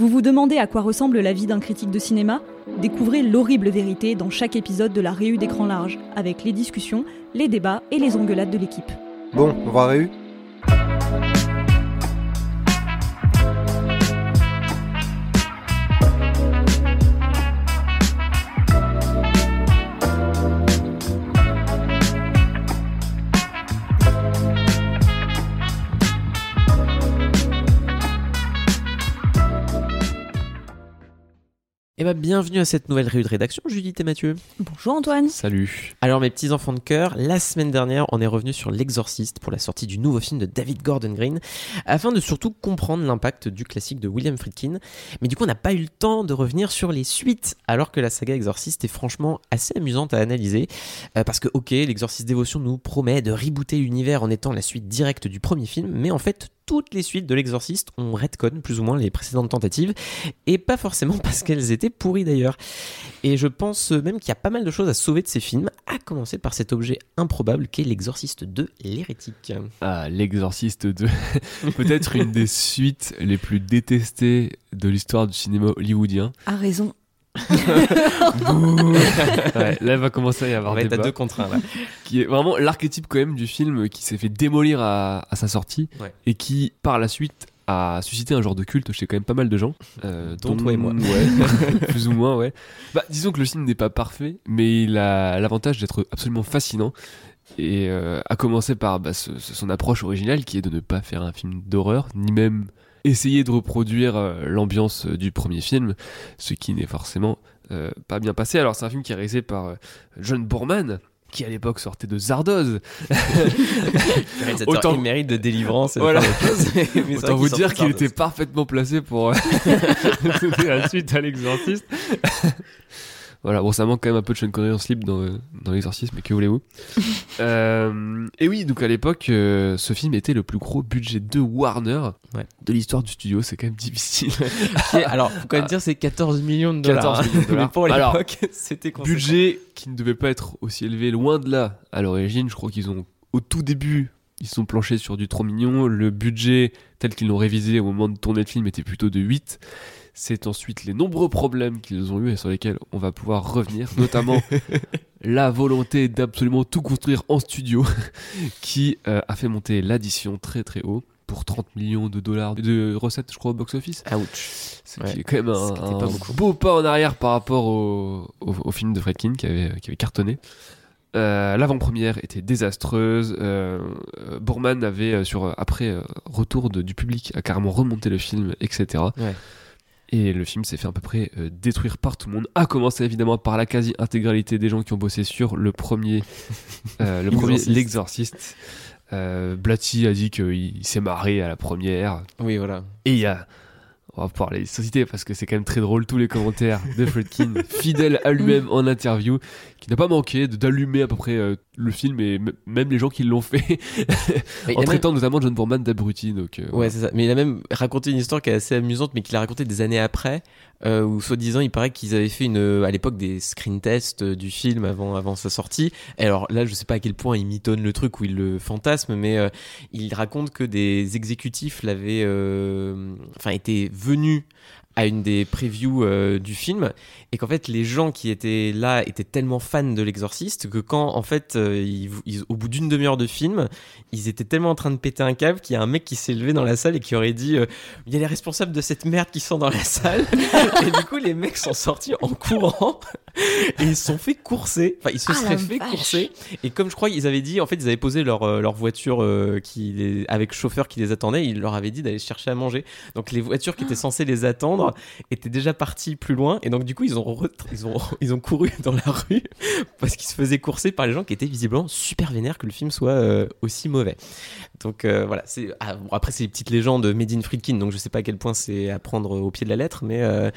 Vous vous demandez à quoi ressemble la vie d'un critique de cinéma? Découvrez l'horrible vérité dans chaque épisode de la Réu d'écran large, avec les discussions, les débats et les engueulades de l'équipe. Bon, on va Réu Eh ben, bienvenue à cette nouvelle réunion de rédaction, Judith et Mathieu. Bonjour Antoine. Salut. Alors, mes petits enfants de cœur, la semaine dernière, on est revenu sur L'Exorciste pour la sortie du nouveau film de David Gordon Green, afin de surtout comprendre l'impact du classique de William Friedkin. Mais du coup, on n'a pas eu le temps de revenir sur les suites, alors que la saga Exorciste est franchement assez amusante à analyser. Euh, parce que, ok, l'Exorciste Dévotion nous promet de rebooter l'univers en étant la suite directe du premier film, mais en fait, toutes les suites de l'Exorciste ont retcon plus ou moins les précédentes tentatives, et pas forcément parce qu'elles étaient pourries d'ailleurs. Et je pense même qu'il y a pas mal de choses à sauver de ces films, à commencer par cet objet improbable qu'est l'Exorciste 2, l'hérétique. Ah, l'Exorciste 2. Peut-être une des suites les plus détestées de l'histoire du cinéma hollywoodien. A raison. Ouais, là, il va commencer à y avoir à débat. deux contre un là. Qui est vraiment l'archétype quand même du film qui s'est fait démolir à, à sa sortie Ouais. et qui, par la suite, a suscité un genre de culte chez quand même pas mal de gens. euh, Dont toi et moi. Ouais, plus ou moins, ouais. Bah, disons que le film n'est pas parfait, mais il a l'avantage d'être absolument fascinant. Et euh, à commencer par bah, ce- ce- son approche originale qui est de ne pas faire un film d'horreur, ni même essayer de reproduire euh, l'ambiance euh, du premier film, ce qui n'est forcément euh, pas bien passé. Alors c'est un film qui est réalisé par John Boorman, qui à l'époque sortait de Zardoz. Autant- émérite de délivrance. Voilà. Mais Autant vous dire qu'il était parfaitement placé pour donner la suite à l'exorciste. Voilà, bon, ça manque quand même un peu de Sean Connery en slip dans, dans l'exorcisme, mais que voulez-vous Euh, Et oui, donc à l'époque, euh, ce film était le plus gros budget de Warner Ouais. de l'histoire du studio, c'est quand même difficile. Est- Alors, faut quand même dire c'est 14 millions de dollars. 14 millions de dollars. Mais pour Alors, l'époque, c'était budget qui ne devait pas être aussi élevé, loin de là, à l'origine. Je crois qu'ils ont, au tout début, ils sont planchés sur du 3 millions. Le budget, tel qu'ils l'ont révisé au moment de tourner le film, était plutôt de 8. C'est ensuite les nombreux problèmes qu'ils ont eu et sur lesquels on va pouvoir revenir, notamment la volonté d'absolument tout construire en studio, qui euh, a fait monter l'addition très très haut pour 30 millions de dollars de recettes, je crois, au box-office. Ouch. Ce Ouais. qui est quand même un, pas beau pas en arrière par rapport au, au, au film de Fredkin qui avait, qui avait cartonné. Euh, L'avant-première était désastreuse. Euh, euh, Boorman avait, sur, après retour de- du public, a carrément remonté le film, etc. Ouais. Et le film s'est fait à peu près euh, détruire par tout le monde, à commencer évidemment par la quasi-intégralité des gens qui ont bossé sur le premier, euh, le premier L'exorciste. Euh, Blatty a dit qu'il s'est marré à la première. Oui, voilà. Et il y a, on va pouvoir les citer parce que c'est quand même très drôle, tous les commentaires de Fredkin, fidèle à lui-même en interview, qui n'a pas manqué de- d'allumer à peu près euh, le film et même les gens qui l'ont fait, en même- traitant notamment John Boorman d'abruti. Donc, euh, Ouais, voilà. c'est ça. Mais il a même raconté une histoire qui est assez amusante, mais qu'il a raconté des années après, euh, où soi-disant, il paraît qu'ils avaient fait une, euh, à l'époque des screen tests euh, du film avant, avant sa sortie. Et alors là, je sais pas à quel point il mitonne le truc ou il le fantasme, mais euh, il raconte que des exécutifs l'avaient, euh, enfin, étaient venus à une des previews euh, du film et qu'en fait les gens qui étaient là étaient tellement fans de l'exorciste que quand en fait euh, ils- ils- au bout d'une demi-heure de film ils étaient tellement en train de péter un câble qu'il y a un mec qui s'est levé dans la salle et qui aurait dit euh, il y a les responsables de cette merde qui sont dans la salle. Et du coup les mecs sont sortis en courant et ils se sont fait courser. Enfin ils se Ah, seraient fait vache. courser. Et comme je crois ils avaient dit en fait ils avaient posé leur, leur voiture qui les- avec chauffeur qui les attendait ils leur avaient dit d'aller chercher à manger. Donc les voitures qui étaient censées les attendre étaient déjà parties plus loin et donc du coup ils ont re- ils ont ils ont couru dans la rue parce qu'ils se faisaient courser par les gens qui étaient visiblement super vénères que le film soit euh, aussi mauvais donc euh, voilà c'est ah, bon, après c'est les petites légendes Made in Friedkin donc je sais pas à quel point c'est à prendre au pied de la lettre mais euh,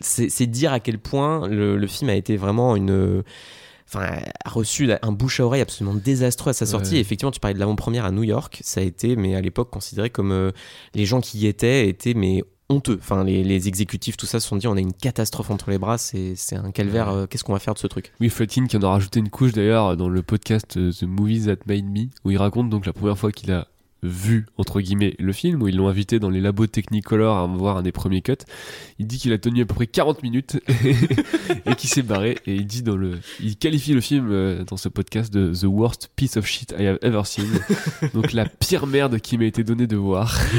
c'est c'est dire à quel point le, le film a été vraiment une enfin a reçu un bouche à oreille absolument désastreux à sa sortie Ouais. Et effectivement tu parlais de l'avant-première à New York ça a été mais à l'époque considéré comme euh, les gens qui y étaient étaient mais honteux. Enfin les, les exécutifs tout ça se sont dit on a une catastrophe entre les bras c'est c'est un calvaire euh, qu'est-ce qu'on va faire de ce truc? Oui, Fredkin qui en a rajouté une couche d'ailleurs dans le podcast euh, The Movies That Made Me, où il raconte donc la première fois qu'il a vu entre guillemets le film où ils l'ont invité dans les labos Technicolor à voir un des premiers cuts. Il dit qu'il a tenu à peu près 40 minutes et qu'il s'est barré. Et il dit dans le il qualifie le film euh, dans ce podcast de the worst piece of shit I have ever seen. Donc la pire merde qui m'a été donnée de voir.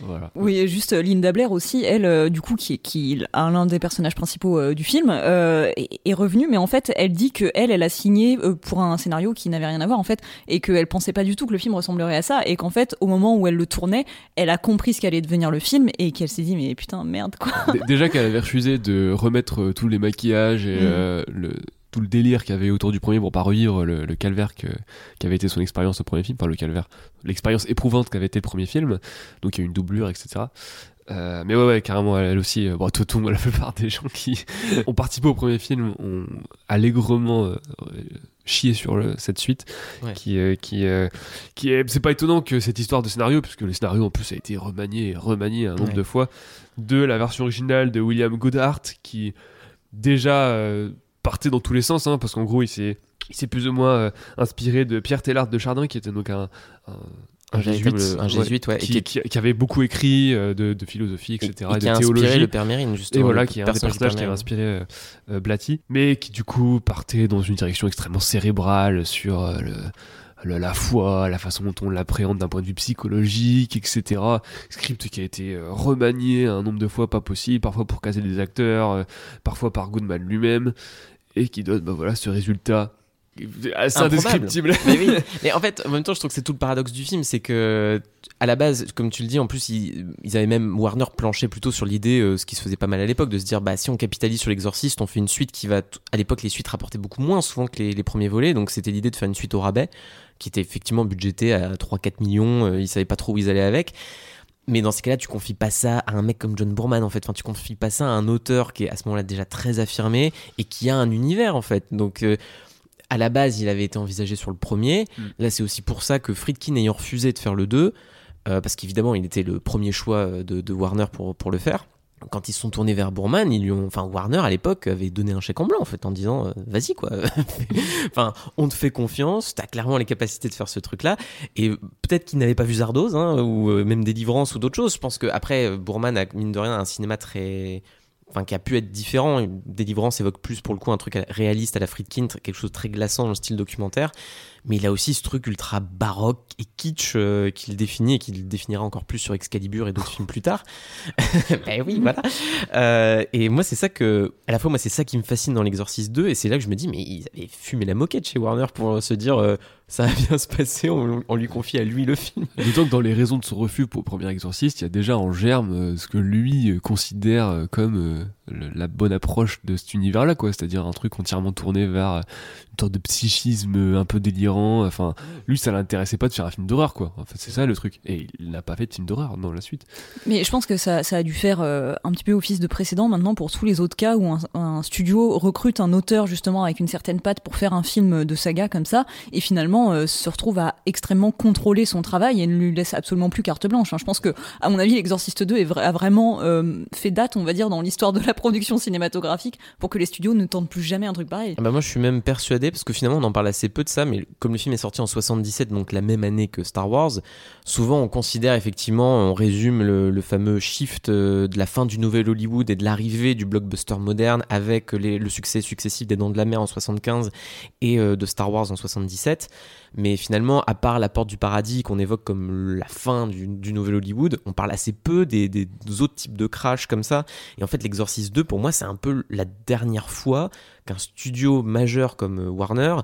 Voilà. Oui, juste euh, Linda Blair aussi, elle, euh, du coup, qui, qui a l'un des personnages principaux du film, euh, est, est revenue, mais en fait, elle dit que elle, elle a signé pour un scénario qui n'avait rien à voir, en fait, et qu'elle pensait pas du tout que le film ressemblerait à ça, et qu'en fait, au moment où elle le tournait, elle a compris ce qu'allait devenir le film, et qu'elle s'est dit, mais putain, merde, quoi. D- Déjà qu'elle avait refusé de remettre euh, tous les maquillages et Mm. euh, le, tout le délire qu'il y avait autour du premier pour pas revivre le, le calvaire que- qu'avait été son expérience au premier film, enfin le calvaire, l'expérience éprouvante qu'avait été le premier film, donc il y a eu une doublure, etc. Euh, mais ouais, ouais, carrément, elle, elle aussi, euh, bon, Toton, la plupart des gens qui ont participé au premier film ont allègrement euh, chié sur le- cette suite, Ouais. qui, euh, qui, qui est, c'est pas étonnant que cette histoire de scénario, puisque le scénario en plus a été remanié et remanié un nombre Ouais. de fois, de la version originale de William Goodhart, qui déjà partait dans tous les sens, hein, parce qu'en gros, il s'est, il s'est plus ou moins inspiré de Pierre Teilhard de Chardin, qui était donc un, un, un véritable un jésuite ouais, qui, qui, qui- qui avait beaucoup écrit euh, de, de philosophie, etc., et et qui de a théologie. inspiré le père Mérine justement Et voilà, qui est un des personnages qui Mérine. inspiré euh, euh, Blatty, mais qui du coup partait dans une direction extrêmement cérébrale sur euh, le, le- la foi, la façon dont on l'appréhende d'un point de vue psychologique, etc. Script qui a été euh, remanié un nombre de fois pas possible, parfois pour caser des acteurs, euh, parfois par Goodman lui-même, et qui donne bah, voilà, ce résultat assez indescriptible. mais oui, mais en fait, en même temps, je trouve que c'est tout le paradoxe du film, c'est que à la base, comme tu le dis, en plus, ils, ils avaient même Warner planché plutôt sur l'idée, euh, ce qui se faisait pas mal à l'époque, de se dire, bah si on capitalise sur l'exorciste, on fait une suite qui va, à l'époque, les suites rapportaient beaucoup moins souvent que les, les premiers volets, donc c'était l'idée de faire une suite au rabais, qui était effectivement budgétée à 3-4 millions, euh, ils savaient pas trop où ils allaient avec. Mais dans ces cas-là, tu confies pas ça à un mec comme John Boorman, en fait. Enfin, tu confies pas ça à un auteur qui est à ce moment-là déjà très affirmé et qui a un univers, en fait. Donc, euh, à la base, il avait été envisagé sur le premier. Mm. Là, c'est aussi pour ça que Friedkin ayant refusé de faire le 2, euh, parce qu'évidemment, il était le premier choix euh, de, de Warner pour, pour le faire. Quand ils se sont tournés vers Boorman, ils lui ont, enfin Warner à l'époque avait donné un chèque en blanc en fait en disant euh, vas-y quoi, enfin on te fait confiance, t'as clairement les capacités de faire ce truc là et peut-être qu'il n'avait pas vu Zardoz hein, ou euh, même Délivrance ou d'autres choses. Je pense que après Boorman a mine de rien un cinéma très enfin qui a pu être différent. Délivrance évoque plus pour le coup un truc réaliste à la Friedkin, quelque chose de très glaçant dans le style documentaire. Mais il a aussi ce truc ultra baroque et kitsch euh, qu'il définit et qu'il définira encore plus sur Excalibur et d'autres films plus tard. ben oui, voilà. Euh, et moi, c'est ça que, à la fois, moi, c'est ça qui me fascine dans l'Exorciste 2, et c'est là que je me dis, mais ils avaient fumé la moquette chez Warner pour se dire, euh, ça va bien se passer, on, lui confie à lui le film. D'autant que dans les raisons de son refus pour Premier Exorciste, il y a déjà en germe euh, ce que lui euh, considère euh, comme euh, la bonne approche de cet univers-là, quoi. C'est-à-dire un truc entièrement tourné vers euh, une sorte de psychisme euh, un peu délirant. Enfin, lui, ça l'intéressait pas de faire un film d'horreur, quoi. En fait, c'est ça le truc. Et il n'a pas fait de film d'horreur dans la suite. Mais je pense que ça, a dû faire euh, un petit peu office de précédent maintenant pour tous les autres cas où un, studio recrute un auteur justement avec une certaine patte pour faire un film de saga comme ça et finalement se retrouve à extrêmement contrôler son travail et ne lui laisse absolument plus carte blanche. Je pense que, à mon avis, l'Exorciste 2 est a vraiment fait date, on va dire, dans l'histoire de la production cinématographique pour que les studios ne tentent plus jamais un truc pareil. Ah bah moi je suis même persuadé, parce que finalement on en parle assez peu de ça, mais comme le film est sorti en 77, donc la même année que Star Wars, souvent on considère effectivement, on résume le, fameux shift euh, de la fin du nouvel Hollywood et de l'arrivée du blockbuster moderne avec le succès successif des Dents de la Mer en 75 et euh, de Star Wars en 77. Mais finalement, à part La Porte du Paradis qu'on évoque comme la fin du, nouvel Hollywood, on parle assez peu des, autres types de crash comme ça. Et en fait, l'Exorcist 2, pour moi, c'est un peu la dernière fois qu'un studio majeur comme euh, Warner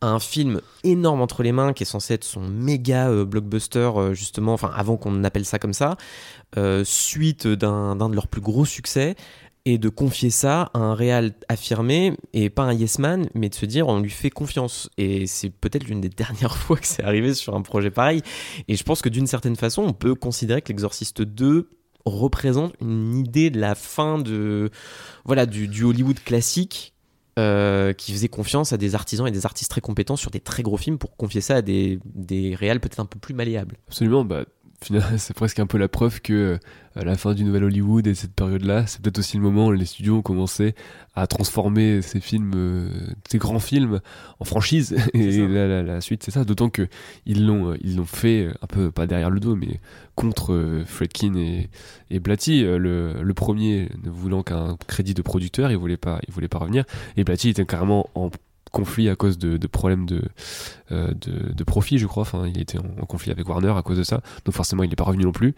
a un film énorme entre les mains qui est censé être son méga euh, blockbuster, euh, justement, enfin, avant qu'on appelle ça comme ça, suite d'un de leurs plus gros succès et de confier ça à un réal affirmé et pas un yes man, mais de se dire on lui fait confiance. Et c'est peut-être l'une des dernières fois que c'est arrivé sur un projet pareil. Et je pense que d'une certaine façon, on peut considérer que l'Exorciste 2 représente une idée de la fin de voilà du, Hollywood classique euh, qui faisait confiance à des artisans et des artistes très compétents sur des très gros films pour confier ça à des, des réals peut-être un peu plus malléables. Absolument, bah, c'est presque un peu la preuve que euh, à la fin du nouvel Hollywood et cette période-là, c'est peut-être aussi le moment où les studios ont commencé à transformer ces films, euh, ces grands films, en franchise. Et la, la- la suite, c'est ça. D'autant que ils l'ont, euh, ils l'ont fait un peu pas derrière le dos, mais contre Fredkin et, et Blatty. Le, le premier ne voulant qu'un crédit de producteur, il voulait pas, il voulait pas revenir. Et Blatty était carrément en conflit à cause de, de problèmes de, euh, de, de profit, je crois. Enfin, il était en, en conflit avec Warner à cause de ça. Donc forcément, il n'est pas revenu non plus.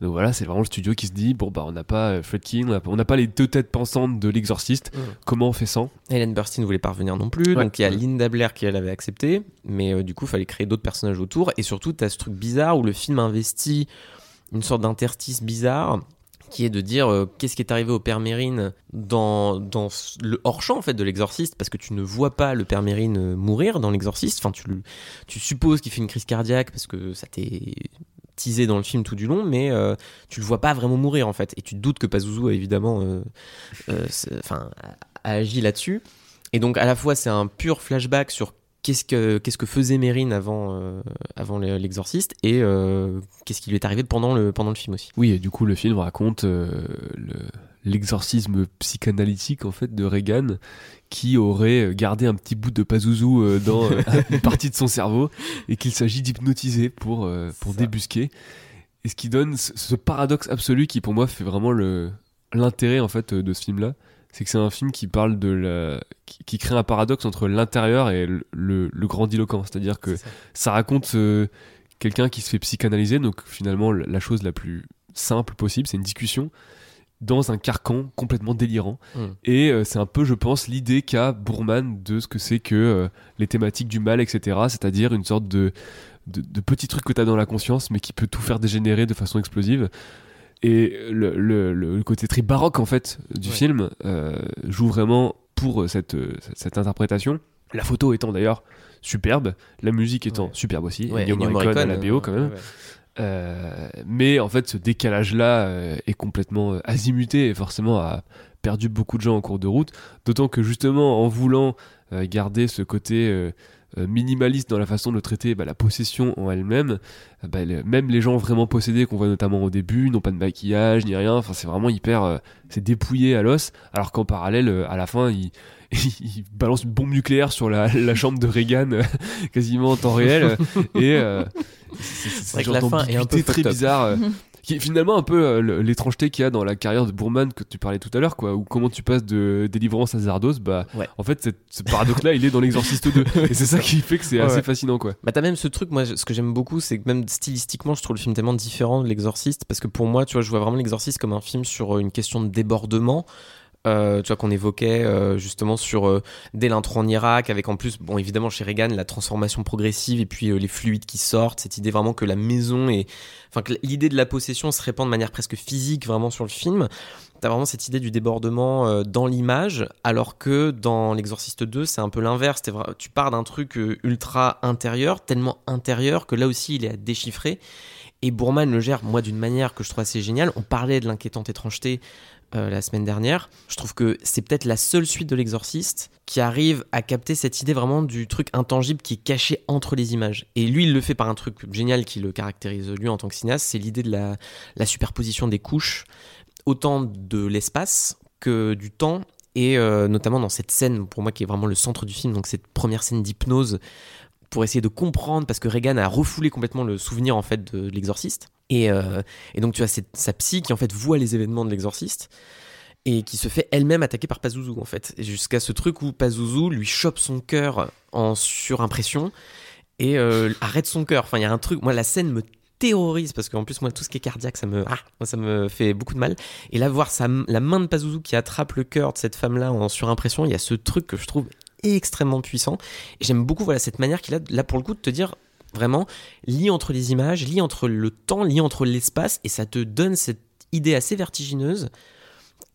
Donc voilà, c'est vraiment le studio qui se dit bon bah on n'a pas euh, on n'a pas- on n'a pas les deux têtes pensantes de l'exorciste. Mm. Comment on fait sans Helen Burstyn ne voulait pas revenir non plus, Ouais. donc il y a. Linda Blair qui elle avait accepté, mais euh, du coup il fallait créer d'autres personnages autour, et surtout tu as ce truc bizarre où le film investit une sorte d'interstice bizarre qui est de dire euh, qu'est-ce qui est arrivé au père Mérine dans, dans le hors-champ en fait de l'exorciste, parce que tu ne vois pas le père Mérine euh, mourir dans l'exorciste, enfin tu, tu supposes qu'il fait une crise cardiaque parce que ça t'est teasé dans le film tout du long, mais euh, tu le vois pas vraiment mourir en fait, et tu te doutes que Pazuzu a évidemment euh, enfin, a agi là-dessus. Et donc à la fois c'est un pur flashback sur qu'est-ce que qu'est-ce que faisait Mérine avant euh, avant le- l'exorciste et euh, qu'est-ce qui lui est arrivé pendant le pendant le film aussi. Oui, et du coup le film raconte euh, le- l'exorcisme psychanalytique en fait de Reagan qui aurait gardé un petit bout de Pazuzu dans une partie de son cerveau et qu'il s'agit d'hypnotiser pour pour Ça. débusquer. Et ce qui donne ce, paradoxe absolu qui pour moi fait vraiment l'intérêt en fait de ce film là, c'est que c'est un film qui parle de la qui, qui crée un paradoxe entre l'intérieur et le, le, le grandiloquent, c'est-à-dire que ça raconte euh, quelqu'un qui se fait psychanalyser, donc finalement la chose la plus simple possible, c'est une discussion dans un carcan complètement délirant. Mm. Et euh, c'est un peu, je pense, l'idée qu'a Bourman de ce que c'est que euh, les thématiques du mal, etc. C'est-à-dire une sorte de, de, de petit truc que tu as dans la conscience, mais qui peut tout faire dégénérer de façon explosive. Et le, le- le côté très baroque, en fait, du Ouais. film euh, joue vraiment pour cette, euh, cette interprétation. La photo étant d'ailleurs superbe, la musique étant Ouais. superbe aussi. Ouais, Ennio Morricone à la BO euh, quand même. Euh, mais en fait, ce décalage-là euh, est complètement euh, azimuté et forcément a perdu beaucoup de gens en cours de route. D'autant que justement, en voulant euh, garder ce côté euh, euh, minimaliste dans la façon de traiter bah, la possession en elle-même, euh, bah, le- même les gens vraiment possédés qu'on voit notamment au début n'ont pas de maquillage ni rien. Enfin, c'est vraiment hyper, euh, c'est dépouillé à l'os. Alors qu'en parallèle, euh, à la fin, il il balance une bombe nucléaire sur la, la chambre de Reagan euh, quasiment en temps réel et euh, c'est- c'est vrai ce que genre la fin est un peu très bizarre euh, qui est finalement un peu euh, l'étrangeté qu'il y a dans la carrière de Bourman que tu parlais tout à l'heure quoi ou comment tu passes de délivrance à Zardos bah Ouais. en fait cette- ce paradoxe là il est dans l'exorciste 2 et c'est ça qui fait que c'est Ouais, assez ouais. fascinant quoi Bah t'as même ce truc, moi ce que j'aime beaucoup, c'est que même stylistiquement, je trouve le film tellement différent de l'Exorciste, parce que pour moi, tu vois, je vois vraiment l'Exorciste comme un film sur euh, une question de débordement. Euh, tu vois qu'on évoquait euh, justement sur euh, dès l'intro en Irak avec en plus bon évidemment chez Reagan la transformation progressive et puis les fluides qui sortent cette idée vraiment que la maison et enfin que l'idée de la possession se répand de manière presque physique vraiment sur le film T'as vraiment cette idée du débordement dans l'image, alors que dans l'Exorciste 2, c'est un peu l'inverse. Tu pars d'un truc ultra intérieur, tellement intérieur que là aussi il est à déchiffrer. Et Bourman le gère, moi, d'une manière que je trouve assez géniale. On parlait de l'inquiétante étrangeté euh, la semaine dernière. Je trouve que c'est peut-être la seule suite de l'Exorciste qui arrive à capter cette idée vraiment du truc intangible qui est caché entre les images. Et lui, il le fait par un truc génial qui le caractérise lui en tant que cinéaste, c'est l'idée de la, superposition des couches autant de l'espace que du temps et euh, notamment dans cette scène pour moi qui est vraiment le centre du film, donc cette première scène d'hypnose pour essayer de comprendre parce que Reagan a refoulé complètement le souvenir en fait de, l'exorciste. Et, euh, et donc tu as cette, sa psy qui en fait voit les événements de l'exorciste et qui se fait elle-même attaquer par Pazuzu en fait. Jusqu'à ce truc où Pazuzu lui chope son cœur en surimpression et euh, arrête son cœur. Enfin il y a un truc moi la scène me terrorise parce qu'en plus moi tout ce qui est cardiaque ça me ah, ça me fait beaucoup de mal. Et là voir sa, la main de Pazuzu qui attrape le cœur de cette femme là en surimpression il y a ce truc que je trouve extrêmement puissant et j'aime beaucoup voilà cette manière qu'il a là pour le coup de te dire vraiment lie entre les images lie entre le temps lie entre l'espace et ça te donne cette idée assez vertigineuse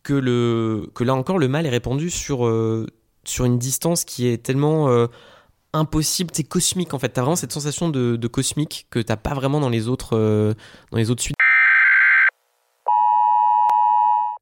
que le que là encore le mal est répandu sur euh, sur une distance qui est tellement euh, impossible, c'est cosmique en fait. T'as vraiment cette sensation de, cosmique que t'as pas vraiment dans les autres euh, dans les autres suites.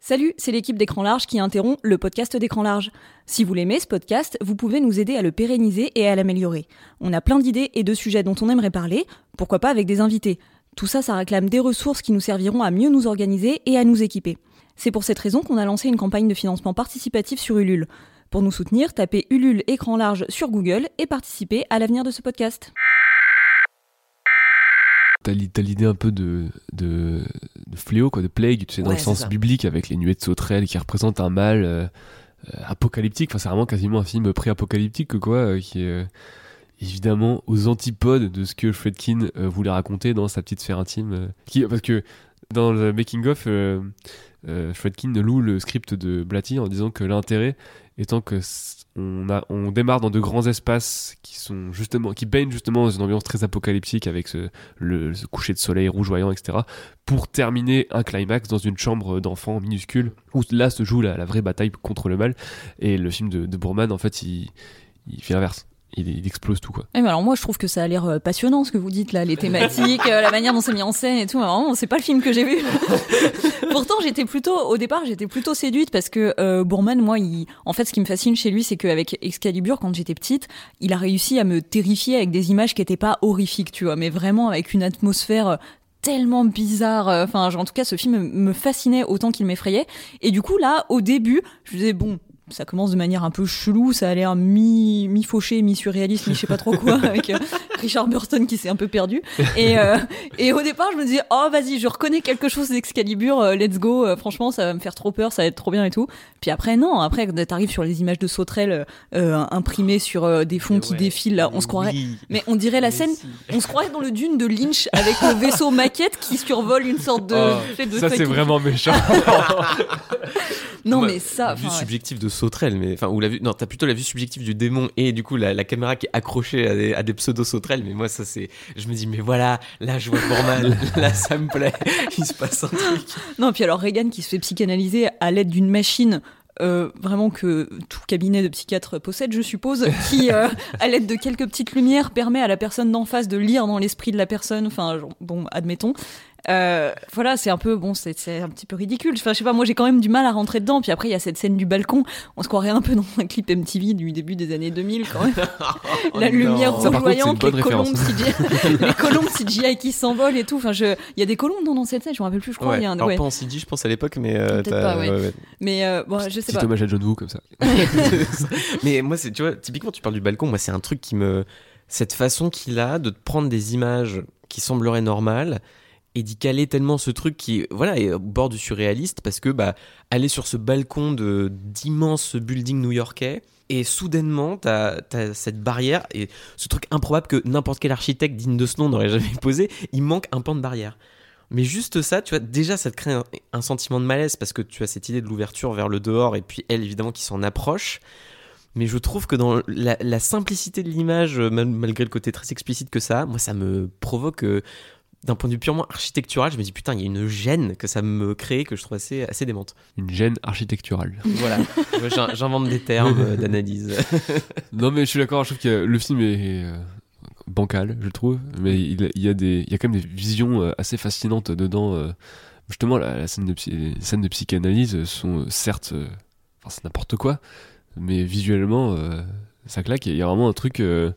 Salut, c'est l'équipe d'Écran Large qui interrompt le podcast d'Écran Large. Si vous l'aimez, ce podcast, vous pouvez nous aider à le pérenniser et à l'améliorer. On a plein d'idées et de sujets dont on aimerait parler, pourquoi pas avec des invités. Tout ça, ça réclame des ressources qui nous serviront à mieux nous organiser et à nous équiper. C'est pour cette raison qu'on a lancé une campagne de financement participatif sur Ulule. Pour nous soutenir, tapez Ulule écran large sur Google et participez à l'avenir de ce podcast. T'as li- t'as l'idée un peu de, de, de fléau, quoi, de plague, tu sais, dans Ouais, le sens ça. biblique, avec les nuées de sauterelles qui représentent un mal euh, euh, apocalyptique. Enfin, c'est vraiment quasiment un film pré-apocalyptique, quoi, euh, qui est évidemment aux antipodes de ce que Fredkin voulait raconter dans sa petite sphère intime. qui, parce que dans le making-of, Fredkin loue le script de Blatty en disant que l'intérêt étant que on, démarre dans de grands espaces qui sont justement qui baignent justement dans une ambiance très apocalyptique avec ce, le, coucher de soleil rougeoyant etc pour terminer un climax dans une chambre d'enfants minuscule où là se joue la, vraie bataille contre le mal. Et le film de, de Bourman en fait il fait l'inverse il, il explose tout quoi Eh, mais alors moi je trouve que ça a l'air euh, passionnant ce que vous dites là, les thématiques, euh, la manière dont c'est mis en scène et tout. Mais Vraiment, c'est pas le film que j'ai vu. Pourtant j'étais plutôt, au départ j'étais plutôt séduite parce que euh, Bourman, moi, il, en fait ce qui me fascine chez lui, c'est qu'avec Excalibur, quand j'étais petite, il a réussi à me terrifier avec des images qui étaient pas horrifiques, tu vois, mais vraiment avec une atmosphère euh, tellement bizarre. Enfin, genre, en tout cas, ce film me fascinait autant qu'il m'effrayait. Et du coup, là, au début, je me disais, bon, ça commence de manière un peu chelou, ça a l'air mi, mi fauché, mi surréaliste, mi je sais pas trop quoi, avec euh, Richard Burton qui s'est un peu perdu. Et, euh, et au départ, je me disais, oh vas-y, je reconnais quelque chose d'Excalibur, euh, let's go, euh, franchement, ça va me faire trop peur, ça va être trop bien et tout. Puis après, non, après, quand t'arrives sur les images de sauterelles euh, imprimées sur des fonds qui Ouais. défilent, là, on se croirait. Oui. Mais on dirait la Mais scène, si. on se croirait dans le dune de Lynch avec le vaisseau maquette qui survole une sorte de. Oh, de ça c'est vraiment méchant Non, mais ça. La vue ouais. subjective de sauterelle, mais enfin, ou la vue, non, t'as plutôt la vue subjective du démon et du coup la, la caméra qui est accrochée à des, à des pseudo sauterelles. Mais moi, ça c'est, je me dis, mais voilà, là je vois Bourman, là ça me plaît, il se passe un truc. Non, puis alors Reagan qui se fait psychanalyser à l'aide d'une machine. euh, vraiment que tout cabinet de psychiatre possède, je suppose, qui, euh, à l'aide de quelques petites lumières, permet à la personne d'en face de lire dans l'esprit de la personne. Enfin, bon, admettons. Euh, voilà, c'est un peu bon, c'est c'est un petit peu ridicule. Enfin, je sais pas, moi j'ai quand même du mal à rentrer dedans. Puis après, il y a cette scène du balcon. On se croirait un peu dans un clip MTV du début des années 2000 quand même. la Oh lumière non. Rougeoyante, les bonne colombes, référence. CGI, les colombes CGI qui s'envolent et tout. Enfin, je, il y a des colombes dans, dans cette scène, je me rappelle plus, je crois. Ouais, il y a un, alors ouais. pas en CG, je pense à l'époque, mais euh, pas, ouais. ouais, ouais. Mais euh, bon, je sais pas. hommage à John Woo comme ça mais moi, c'est, tu vois, typiquement, tu parles du balcon. Moi, c'est un truc qui me, cette façon qu'il a de te prendre des images qui sembleraient normales et d'y caler tellement ce truc qui, voilà, est au bord du surréaliste parce que, bah, aller sur ce balcon de d'immenses buildings new-yorkais. Et soudainement, t'as as cette barrière et ce truc improbable que n'importe quel architecte digne de ce nom n'aurait jamais posé. Il manque un pan de barrière. Mais juste ça, tu vois, déjà ça te crée un, sentiment de malaise parce que tu as cette idée de l'ouverture vers le dehors et puis elle évidemment qui s'en approche. Mais je trouve que dans la, la simplicité de l'image, mal- malgré le côté très explicite que ça moi ça me provoque, euh, d'un point de vue purement architectural, je me dis putain, il y a une gêne que ça me crée que je trouve assez, assez démente. une gêne architecturale Voilà, j'invente des termes euh, d'analyse. Non, mais je suis d'accord, je trouve que le film est euh, bancal, je trouve, mais il, il y a des, il y a quand même des visions euh, assez fascinantes dedans. Justement, la, la scène de, les scènes de psychanalyse sont certes, enfin c'est n'importe quoi, mais visuellement, euh, ça claque. et Il y a vraiment un truc euh,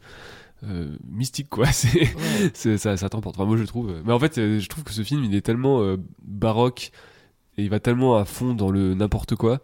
euh, mystique, quoi. C'est, ça, ça t'emporte. Enfin, moi, je trouve. Mais en fait, euh, je trouve que ce film, il est tellement euh, baroque et il va tellement à fond dans le n'importe quoi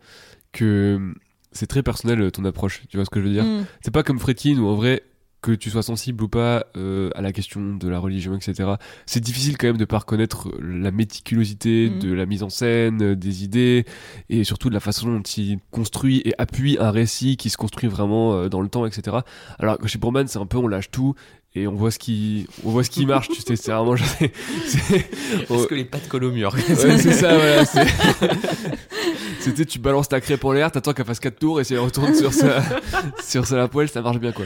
que c'est très personnel euh, ton approche. Tu vois ce que je veux dire? Mm. C'est pas comme Frétine où en vrai que tu sois sensible ou pas euh, à la question de la religion, etc. C'est difficile quand même de pas reconnaître la méticulosité Mhm. de la mise en scène, euh, des idées, et surtout de la façon dont il construit et appuie un récit qui se construit vraiment euh, dans le temps, etc. Alors que chez Bourman, c'est un peu on lâche tout et on voit ce qui, on voit ce qui marche. tu sais, c'est vraiment, c'est, c'est- Est-ce que les pattes collent au mur Ouais, c'est ça, voilà. c'est- C'était tu balances ta crêpe en l'air, t'attends qu'elle fasse 4 tours et si elle retourne sur sa, sur sa la poêle, ça marche bien quoi.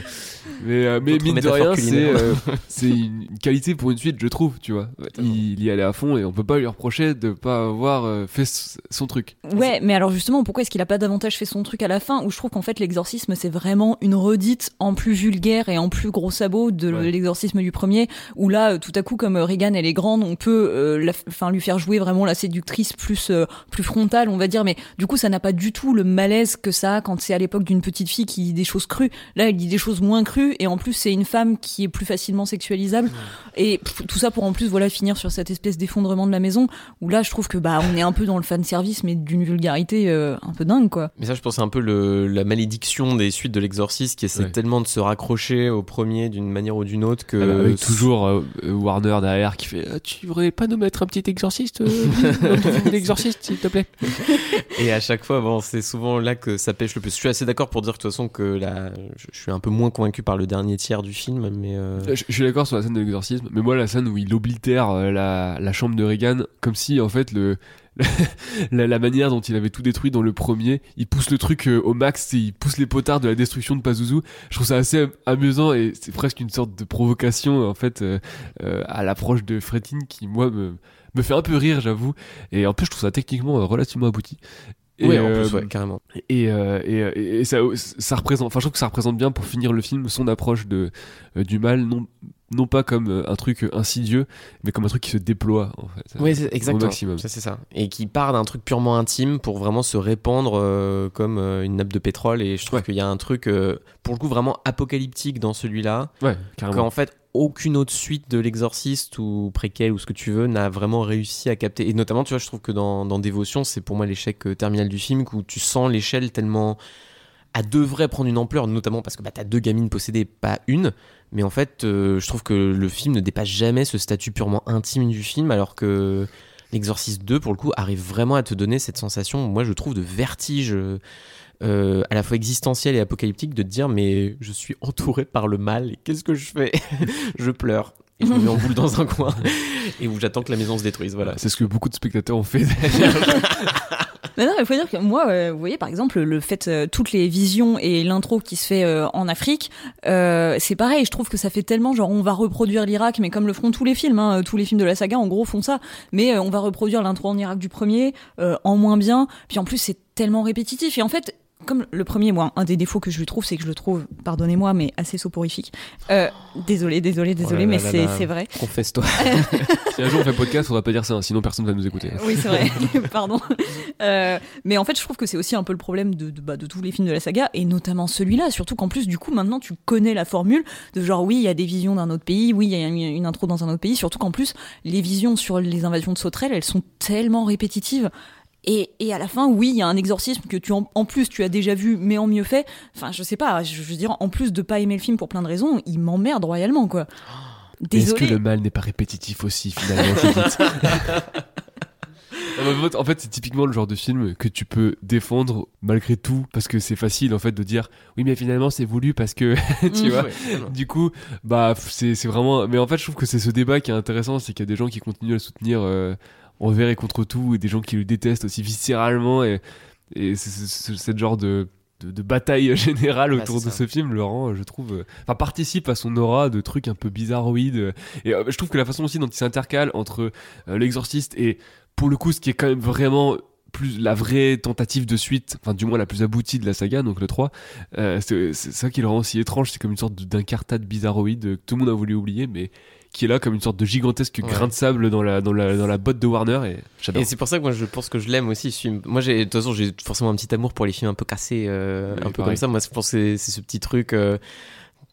Mais, euh, mais mine de rien, c'est euh, c'est une qualité pour une suite, je trouve, tu vois. Il, il y allait à fond et on peut pas lui reprocher de pas avoir euh, fait son truc. Ouais, mais alors justement, pourquoi est-ce qu'il a pas davantage fait son truc à la fin Où je trouve qu'en fait, l'exorcisme, c'est vraiment une redite en plus vulgaire et en plus gros sabot de Ouais. l'exorcisme du premier. Où là, euh, tout à coup, comme Regan, elle est grande, on peut, euh, la- lui faire jouer vraiment la séductrice plus, euh, plus frontale, on va dire. Mais du coup, ça n'a pas du tout le malaise que ça a quand c'est à l'époque d'une petite fille qui dit des choses crues. Là, elle dit des choses moins crues et en plus, c'est une femme qui est plus facilement sexualisable. Et pff, tout ça pour en plus, voilà, finir sur cette espèce d'effondrement de la maison où là, je trouve que bah, on est un peu dans le fan service, mais d'une vulgarité euh, un peu dingue, quoi. Mais ça, je pense, c'est un peu le, la malédiction des suites de l'exorciste qui essaie Ouais. tellement de se raccrocher au premier d'une manière ou d'une autre que. Ah bah, avec toujours euh, Warner derrière qui fait Ah, Tu voudrais pas nous mettre un petit exorciste euh, d'exorciste, s'il te plaît Et à chaque fois, c'est souvent là que ça pêche le plus. Je suis assez d'accord pour dire de toute façon que je, suis un peu moins convaincu par le dernier tiers du film, mais. euh, Je, suis d'accord sur la scène de l'exorcisme, mais moi la scène où il oblitère euh, la, chambre de Reagan, comme si en fait la, manière dont il avait tout détruit dans le premier, il pousse le truc euh, au max, et il pousse les potards de la destruction de Pazuzu. Je trouve ça assez amusant et c'est presque une sorte de provocation en fait à l'approche de Frétine qui moi me me fait un peu rire, j'avoue. Et en plus, je trouve ça techniquement euh, relativement abouti. Et, ouais, en euh, plus, ouais, carrément. et, euh, et, euh, et- et ça, ça représente, enfin, je trouve que ça représente bien pour finir le film son approche de, euh, du mal, non, non pas comme euh, un truc insidieux, mais comme un truc qui se déploie en fait. Oui, c'est au exactement. maximum. Ça, c'est ça. Et qui part d'un truc purement intime pour vraiment se répandre euh, comme euh, une nappe de pétrole. Et je trouve Ouais. qu'il y a un truc, euh, pour le coup, vraiment apocalyptique dans celui-là. Ouais, carrément. Qu'en fait, aucune autre suite de l'exorciste ou préquel ou ce que tu veux n'a vraiment réussi à capter. Et notamment, tu vois, je trouve que dans, dans Dévotion, c'est pour moi l'échec euh, terminal du film où tu sens l'échelle tellement. Elle devrait prendre une ampleur, notamment parce que bah, t'as deux gamines possédées, pas une. Mais en fait, euh, je trouve que le film ne dépasse jamais ce statut purement intime du film, alors que l'Exorciste 2, pour le coup, arrive vraiment à te donner cette sensation, moi je trouve, de vertige. euh, euh, à la fois existentiel et apocalyptique de te dire mais je suis entouré par le mal qu'est-ce que je fais? Je pleure et je me mets en boule dans un coin. Et où j'attends que la maison se détruise voilà. C'est ce que beaucoup de spectateurs ont fait. Mais non, il faut dire que moi, euh, vous voyez, par exemple, le fait, euh, toutes les visions et l'intro qui se fait euh, en Afrique, euh, c'est pareil, je trouve que ça fait tellement, genre, on va reproduire l'Irak, mais comme le feront tous les films, hein, tous les films de la saga, en gros, font ça, mais euh, on va reproduire l'intro en Irak du premier, euh, en moins bien, puis en plus, c'est tellement répétitif, et en fait, comme le premier, moi, un des défauts que je lui trouve, c'est que je le trouve, pardonnez-moi, mais assez soporifique. Euh, désolé, désolé, désolé, Oh là mais là c'est vrai. confesse-toi si un jour on fait podcast, faudra pas dire ça, hein, sinon personne va nous écouter. Oui, c'est vrai. Pardon. Euh, mais en fait, je trouve que c'est aussi un peu le problème de, de, bah, de tous les films de la saga, et notamment celui-là. Surtout qu'en plus, du coup, maintenant, tu connais la formule de genre, oui, il y a des visions d'un autre pays, oui, il y a une, une intro dans un autre pays. Surtout qu'en plus, les visions sur les invasions de sauterelles, elles sont tellement répétitives. Et, et à la fin, oui, il y a un exorcisme que tu en, en plus tu as déjà vu, mais en mieux fait. Enfin, je sais pas. Je, je veux dire, en plus de pas aimer le film pour plein de raisons, il m'emmerde royalement, quoi. Est-ce que le mal n'est pas répétitif aussi, finalement En fait, c'est typiquement le genre de film que tu peux défendre malgré tout, parce que c'est facile en fait de dire oui, mais finalement c'est voulu parce que tu Mm. vois. Ouais. Du coup, bah c'est c'est vraiment. Mais en fait, je trouve que c'est ce débat qui est intéressant, c'est qu'il y a des gens qui continuent à soutenir euh, envers et contre tout, et des gens qui le détestent aussi viscéralement, et, c'est cette genre de, de, de bataille générale autour de ce film, le rend, je trouve, euh, enfin participe à son aura de trucs un peu bizarroïdes. euh, Et euh, je trouve que la façon aussi dont il s'intercale entre l'exorciste et pour le coup, ce qui est quand même vraiment plus la vraie tentative de suite, enfin du moins la plus aboutie de la saga, donc le 3, euh, c'est ça qui le rend aussi étrange, c'est comme une sorte de- d'incartade bizarroïde que tout le monde a voulu oublier, mais qui est là comme une sorte de gigantesque Ouais. grain de sable dans la, dans la, dans la botte de Warner, et c'est pour ça que moi je pense que je l'aime aussi film. Moi de toute façon j'ai forcément un petit amour pour les films un peu cassés, euh, Oui, un peu pareil. comme ça. Moi je pense que c'est ce petit truc. euh,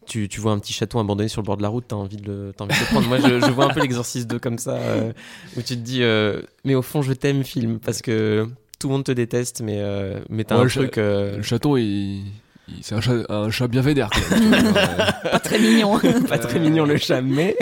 tu, tu vois un petit château abandonné sur le bord de la route, t'as envie de le, envie de le prendre. Moi je, je vois un peu l'exorciste 2 comme ça, euh, où tu te dis, euh, mais au fond je t'aime film parce que tout le monde te déteste, mais, euh, mais t'as Ouais, un le truc. Le chaton, il- c'est un chat, un chat bien vénère. Euh, Pas très mignon. pas très mignon le chat, mais,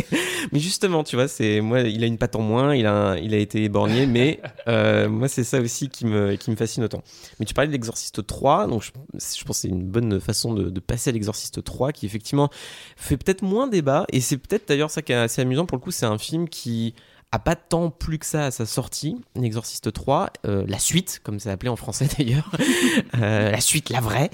mais justement, tu vois, c'est moi, il a une patte en moins, il a, un- il a été éborgné, mais euh, moi, c'est ça aussi qui me, qui me fascine autant. Mais tu parlais de l'Exorciste 3, donc je, je pense que c'est une bonne façon de, de passer à l'Exorciste 3, qui effectivement fait peut-être moins débat, et c'est peut-être d'ailleurs ça qui est assez amusant pour le coup, c'est un film qui a pas tant plus que ça à sa sortie, l'Exorciste 3, euh, la suite, comme c'est appelé en français d'ailleurs, Euh, la suite, la vraie,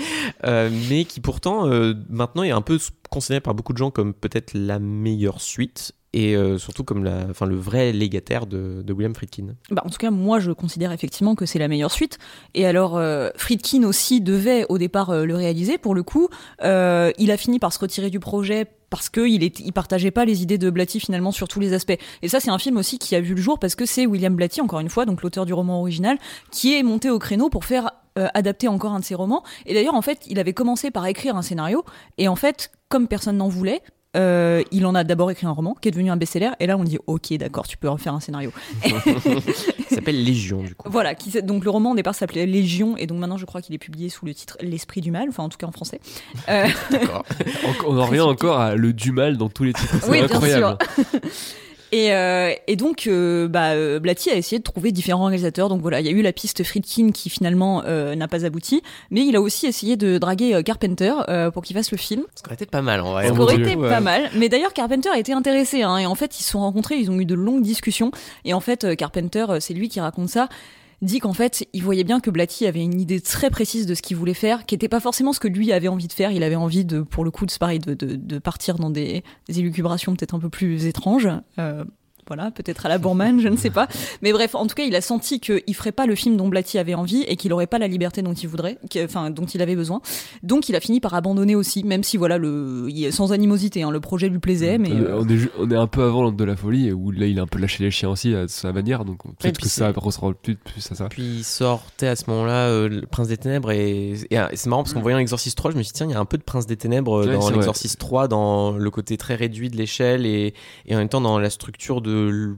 euh, mais qui pourtant maintenant est un peu considéré par beaucoup de gens comme peut-être la meilleure suite et surtout comme la, enfin, le vrai légataire de, de William Friedkin. Bah, en tout cas, moi, je considère effectivement que c'est la meilleure suite. Et alors, Friedkin aussi devait au départ le réaliser. Pour le coup, il a fini par se retirer du projet parce qu'il il il partageait pas les idées de Blatty finalement sur tous les aspects. Et ça, c'est un film aussi qui a vu le jour parce que c'est William Blatty, encore une fois, donc l'auteur du roman original, qui est monté au créneau pour faire euh, adapter encore un de ses romans. Et d'ailleurs, en fait, il avait commencé par écrire un scénario. Et en fait, comme personne n'en voulait, euh, il en a d'abord écrit un roman qui est devenu un best-seller. Et là, on dit, ok, d'accord, tu peux en faire un scénario. Il s'appelle Légion du coup. Voilà, qui, donc le roman au départ s'appelait Légion et donc maintenant je crois qu'il est publié sous le titre L'esprit du mal, enfin en tout cas en français. Euh, on en revient encore à le du mal dans tous les titres. C'est Oui, bien incroyable. Et, euh, et donc euh, bah, euh, Blatty a essayé de trouver différents réalisateurs. Donc voilà, il y a eu la piste Friedkin qui finalement euh, n'a pas abouti, mais il a aussi essayé de draguer Carpenter euh, pour qu'il fasse le film. Ça aurait été pas mal en vrai. Ce Oh qui aurait été pas mal. Mais d'ailleurs, Carpenter a été intéressé. Hein, et en fait, ils se sont rencontrés, ils ont eu de longues discussions. Et en fait, Carpenter, c'est lui qui raconte ça dit qu'en fait, il voyait bien que Blatty avait une idée très précise de ce qu'il voulait faire, qui n'était pas forcément ce que lui avait envie de faire. Il avait envie de, pour le coup, de, pareil, de, de, partir dans des, des élucubrations peut-être un peu plus étranges. Euh, voilà, peut-être à la Bourman, je ne sais pas. Mais bref, en tout cas, il a senti qu'il ferait pas le film dont Blatty avait envie et qu'il aurait pas la liberté dont il voudrait, que- enfin, dont il avait besoin. Donc, il a fini par abandonner aussi, même si voilà, le, sans animosité, hein, le projet lui plaisait, mais. Euh, euh, on, est, ju- on est un peu avant l'ordre de la folie où là il a un peu lâché les chiens aussi à sa manière donc peut-être que ça ressemble plus, plus à ça. Puis il sortait à ce moment-là euh, le Prince des Ténèbres et, et, euh, c'est marrant parce qu'en voyant l'Exorciste 3, je me suis dit tiens, il y a un peu de Prince des Ténèbres euh, Ouais, dans l'Exorciste 3, dans le côté très réduit de l'échelle et, et en même temps dans la structure de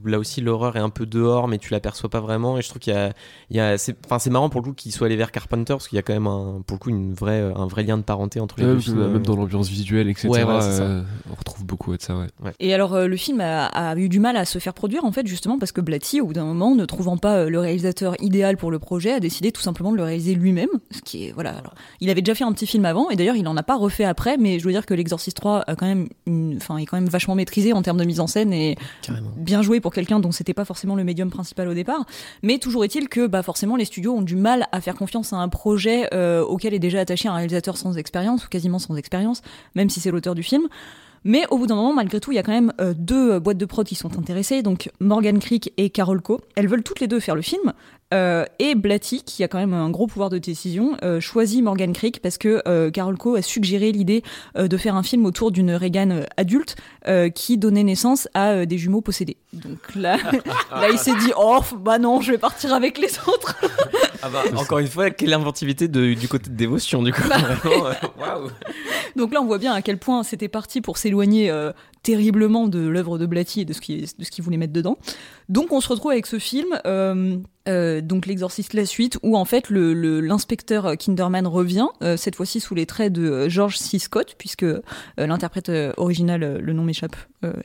là aussi l'horreur est un peu dehors mais tu l'aperçois pas vraiment et je trouve qu'il y a, il y a c'est, enfin c'est marrant pour le coup qu'il soit allé vers Carpenter parce qu'il y a quand même un, pour le coup une vraie, un vrai lien de parenté entre les Même, deux films. même euh. dans l'ambiance visuelle etc. Ouais, voilà, euh, on retrouve beaucoup de ça ouais. Et alors, euh, le film a, a eu du mal à se faire produire, en fait, justement parce que Blatty, au bout d'un moment, ne trouvant pas euh, le réalisateur idéal pour le projet, a décidé tout simplement de le réaliser lui-même. Ce qui est, voilà. Alors, il avait déjà fait un petit film avant, et d'ailleurs, il en a pas refait après, mais je dois dire que l'Exorciste 3 a quand même, une- enfin, est quand même vachement maîtrisé en termes de mise en scène et Carrément. Bien joué pour quelqu'un dont c'était pas forcément le médium principal au départ. Mais toujours est-il que, bah, forcément, les studios ont du mal à faire confiance à un projet euh, auquel est déjà attaché un réalisateur sans expérience ou quasiment sans expérience, même si c'est l'auteur du film. Mais au bout d'un moment, malgré tout, il y a quand même euh, deux boîtes de prod qui sont intéressées, donc Morgan Creek et Carol Co. Elles veulent toutes les deux faire le film. Euh, et Blatty, qui a quand même un gros pouvoir de décision, euh, choisit Morgan Creek parce que euh, Carol Co a suggéré l'idée euh, de faire un film autour d'une Reagan adulte euh, qui donnait naissance à euh, des jumeaux possédés. Donc là, là il s'est dit oh bah non, je vais partir avec les autres. Ah bah, encore une fois, quelle inventivité de- du côté de dévotion du coup. Vraiment, euh, waouh. Donc là, on voit bien à quel point c'était parti pour s'éloigner euh, terriblement de l'œuvre de Blatty et de ce qu'il qu'il voulait mettre dedans. Donc on se retrouve avec ce film, euh, euh, donc l'exorciste la suite, où en fait le- le- l'inspecteur Kinderman revient, euh, cette fois-ci sous les traits de George C. Scott, puisque l'interprète original, le nom m'échappe,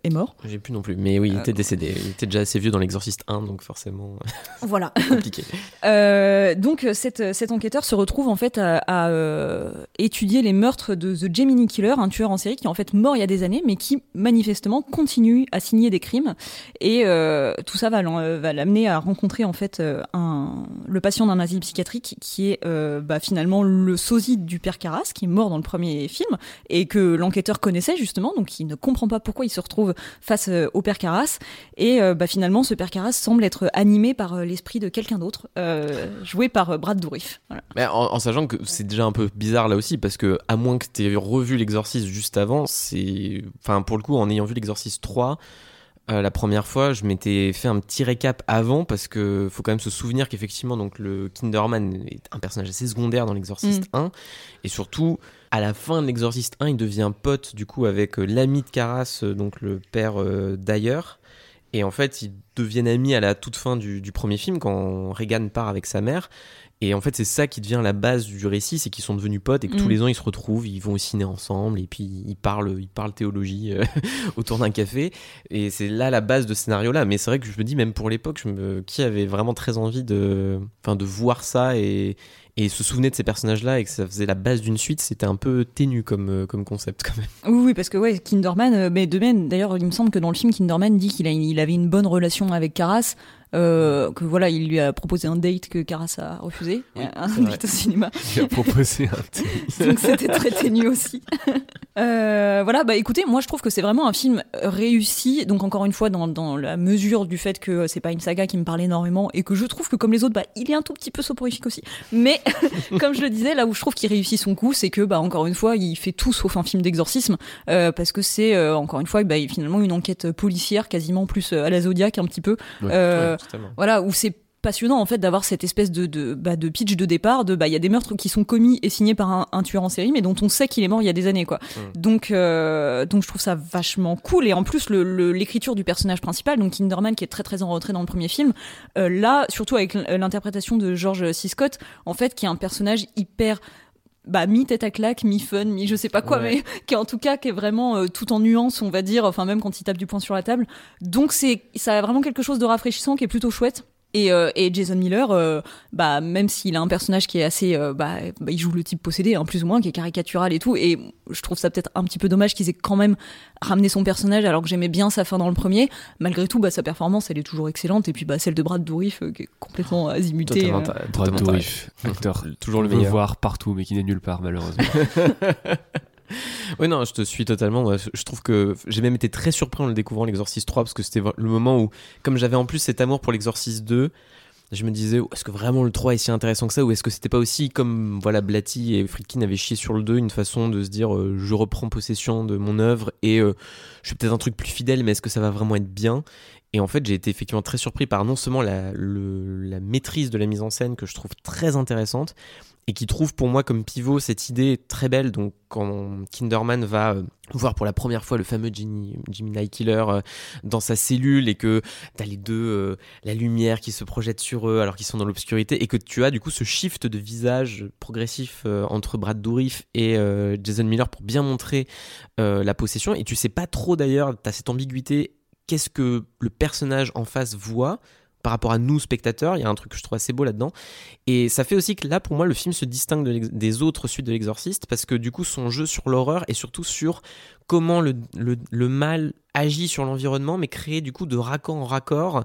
est mort. J'ai plus non plus, mais oui, il était décédé. Il était déjà assez vieux dans l'Exorciste 1, donc forcément Voilà. compliqué. Donc cet, enquêteur se retrouve en fait à, à, étudier les meurtres de The Gemini Killer, un tueur en série qui est en fait mort il y a des années, mais qui manifestement continue à signer des crimes. Et euh, tout ça euh, va l'amener à rencontrer en fait euh, le patient d'un asile psychiatrique qui est bah, finalement le sosie du père Carras, qui est mort dans le premier film et que l'enquêteur connaissait justement, donc il ne comprend pas pourquoi il se retrouve face au père Carras. Et bah, finalement, ce père Carras semble être animé par l'esprit de quelqu'un d'autre, joué par Brad Dourif. Mais en, en sachant que c'est déjà un peu bizarre là aussi, parce que à moins que tu aies revu l'Exorciste juste avant, c'est. Enfin, pour le coup, en ayant vu l'Exorciste 3, euh, la première fois, je m'étais fait un petit récap avant, parce que faut quand même se souvenir qu'effectivement, donc le Kinderman est un personnage assez secondaire dans l'Exorciste 1, et surtout. À la fin de l'Exorciste 1, il devient pote du coup avec euh, l'ami de Caras, euh, donc le père euh, d'ailleurs. Et en fait, ils deviennent amis à la toute fin du, du premier film, quand Reagan part avec sa mère. Et en fait, c'est ça qui devient la base du récit, c'est qu'ils sont devenus potes et que tous Mm. les ans ils se retrouvent, ils vont au ciné ensemble et puis ils parlent, ils parlent théologie euh, autour d'un café. Et c'est là la base de ce scénario-là. Mais c'est vrai que je me dis, même pour l'époque, me... qui avait vraiment très envie de, enfin, de voir ça et, et se souvenait de ces personnages-là et que ça faisait la base d'une suite, c'était un peu ténu comme, euh, comme concept quand même. Oui, parce que ouais, Kinderman, euh, mais de même, d'ailleurs, il me semble que dans le film, Kinderman dit qu'il avait une bonne relation avec Caras, euh, que voilà, il lui a proposé un date que Caras a refusé, Oui, un date au cinéma. Il a proposé un thé. Donc c'était très ténu aussi. Euh, voilà, bah écoutez, moi je trouve que c'est vraiment un film réussi. Donc encore une fois, dans, dans la mesure du fait que c'est pas une saga qui me parle énormément et que je trouve que comme les autres, bah il est un tout petit peu soporifique aussi. Mais comme je le disais, là où je trouve qu'il réussit son coup, c'est que bah encore une fois, il fait tout sauf un film d'exorcisme euh, parce que c'est euh, encore une fois, bah, finalement une enquête policière quasiment plus euh, à la Zodiac un petit peu. Ouais. Euh, Ouais, voilà où c'est passionnant en fait d'avoir cette espèce de de, bah, de pitch de départ de bah il y a des meurtres qui sont commis et signés par un, un tueur en série mais dont on sait qu'il est mort il y a des années quoi. Donc euh, donc je trouve ça vachement cool. Et en plus le- le- l'écriture du personnage principal donc Kinderman qui est très très en retrait dans le premier film euh, là surtout avec l'interprétation de George C. Scott en fait qui est un personnage hyper bah mi tête à claque, mi fun, mi je sais pas quoi, Ouais. mais qui en tout cas qui est vraiment euh, tout en nuances, on va dire, enfin même quand il tape du poing sur la table. Donc c'est ça a vraiment quelque chose de rafraîchissant qui est plutôt chouette. Et, euh, et Jason Miller, euh, bah même s'il a un personnage qui est assez, euh, bah, bah, il joue le type possédé, hein, plus ou moins, qui est caricatural et tout. Et je trouve ça peut-être un petit peu dommage qu'ils aient quand même ramené son personnage alors que j'aimais bien sa fin dans le premier. Malgré tout, bah sa performance, elle est toujours excellente. Et puis bah celle de Brad Dourif euh, qui est complètement azimutée. Euh. t'as- Brad Dourif, acteur Toujours le meilleur. voir partout, mais qui n'est nulle part malheureusement. Oui, non, je te suis totalement. Je trouve que j'ai même été très surpris en le découvrant, l'Exorcist 3, parce que c'était le moment où, comme j'avais en plus cet amour pour l'Exorcist 2, je me disais, est-ce que vraiment le 3 est si intéressant que ça, ou est-ce que c'était pas aussi, comme voilà, Blatty et Friedkin avaient chié sur le 2, une façon de se dire, euh, je reprends possession de mon œuvre et euh, je fais peut-être un truc plus fidèle, mais est-ce que ça va vraiment être bien? Et en fait, j'ai été effectivement très surpris par non seulement la, la maîtrise de la mise en scène que je trouve très intéressante, et qui trouve pour moi comme pivot cette idée très belle. Donc, quand Kinderman va euh, voir pour la première fois le fameux Jimmy, Jimmy Night Killer euh, dans sa cellule et que t'as les deux, euh, la lumière qui se projette sur eux alors qu'ils sont dans l'obscurité et que tu as du coup ce shift de visage progressif entre Brad Dourif et Jason Miller pour bien montrer la possession. Et tu sais pas trop d'ailleurs, t'as cette ambiguïté. Qu'est-ce que le personnage en face voit? Par rapport à nous spectateurs, il y a un truc que je trouve assez beau là-dedans. Et ça fait aussi que là, pour moi, le film se distingue des autres suites de l'Exorciste, parce que du coup, son jeu sur l'horreur et surtout sur comment le, mal agit sur l'environnement, mais créer du coup de raccord en raccord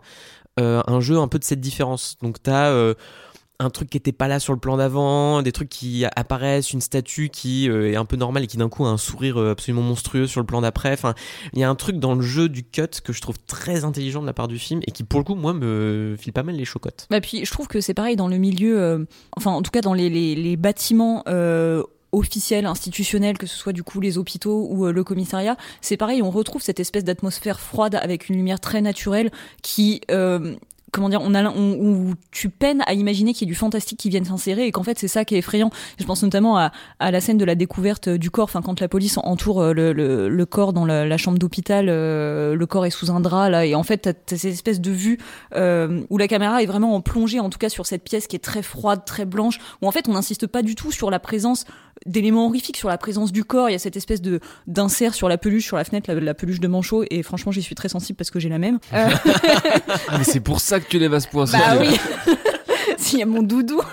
euh, un jeu un peu de cette différence. Donc tu as un truc qui était pas là sur le plan d'avant, des trucs qui apparaissent, une statue qui euh, est un peu normale et qui d'un coup a un sourire euh, absolument monstrueux sur le plan d'après. Enfin, il y a un truc dans le jeu du cut que je trouve très intelligent de la part du film et qui pour le coup moi me file pas mal les chocottes. Bah puis je trouve que c'est pareil dans le milieu, euh, enfin en tout cas dans les, bâtiments officiels, institutionnels, que ce soit du coup les hôpitaux ou le commissariat, c'est pareil, on retrouve cette espèce d'atmosphère froide avec une lumière très naturelle qui... Comment dire, on a, on, où tu peines à imaginer qu'il y ait du fantastique qui vienne s'insérer et qu'en fait c'est ça qui est effrayant. Je pense notamment à, à la scène de la découverte du corps, enfin quand la police entoure euh, le, le, le corps dans la, chambre d'hôpital, euh, le corps est sous un drap là et en fait t'as as cette espèce de vue euh, où la caméra est vraiment en plongée, en tout cas sur cette pièce qui est très froide, très blanche, où en fait on n'insiste pas du tout sur la présence d'éléments horrifiques, sur la présence du corps. Il y a cette espèce de d'insert sur la peluche, sur la fenêtre, la, peluche de Manchot, et franchement j'y suis très sensible parce que j'ai la même. Euh, mais c'est pour ça tu l'aimes à ce point. bah Sophie. oui, s'il y a mon doudou.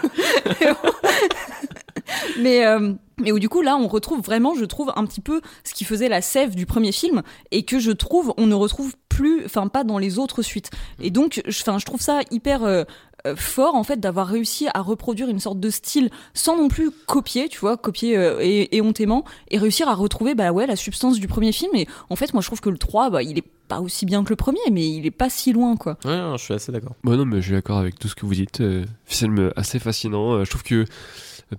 mais euh, mais où du coup là on retrouve vraiment, je trouve un petit peu ce qui faisait la sève du premier film et que je trouve on ne retrouve plus, enfin pas dans les autres suites. Et donc, je- enfin je trouve ça hyper euh, euh, fort en fait d'avoir réussi à reproduire une sorte de style sans non plus copier, tu vois, copier euh, et, éhontément et réussir à retrouver bah ouais la substance du premier film. Et en fait, moi je trouve que le 3, bah il est pas aussi bien que le premier, mais il est pas si loin quoi. Ouais, non, je suis assez d'accord. Bah non, mais je suis d'accord avec tout ce que vous dites. Euh, film assez fascinant. Euh, je trouve que, euh,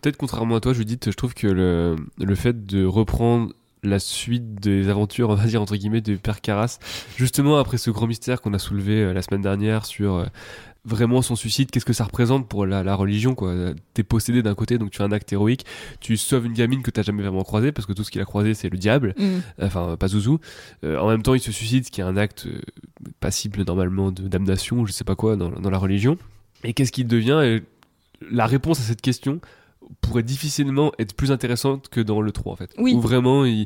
peut-être contrairement à toi, Judith, je trouve que le, le fait de reprendre la suite des aventures, on va dire entre guillemets, de Père Carras. Justement après ce grand mystère qu'on a soulevé euh, la semaine dernière sur euh, vraiment son suicide, qu'est-ce que ça représente pour la, la religion quoi? T'es possédé d'un côté, donc tu fais un acte héroïque. Tu sauves une gamine que t'as jamais vraiment croisée parce que tout ce qu'il a croisé c'est le diable. Mm. Enfin pas Zouzou. Euh, en même temps il se suicide, ce qui est un acte passible normalement de damnation, je sais pas quoi dans, dans la religion. Et qu'est-ce qu'il devient? Et La réponse à cette question pourrait difficilement être plus intéressante que dans le 3 en fait. Oui. Où vraiment, il,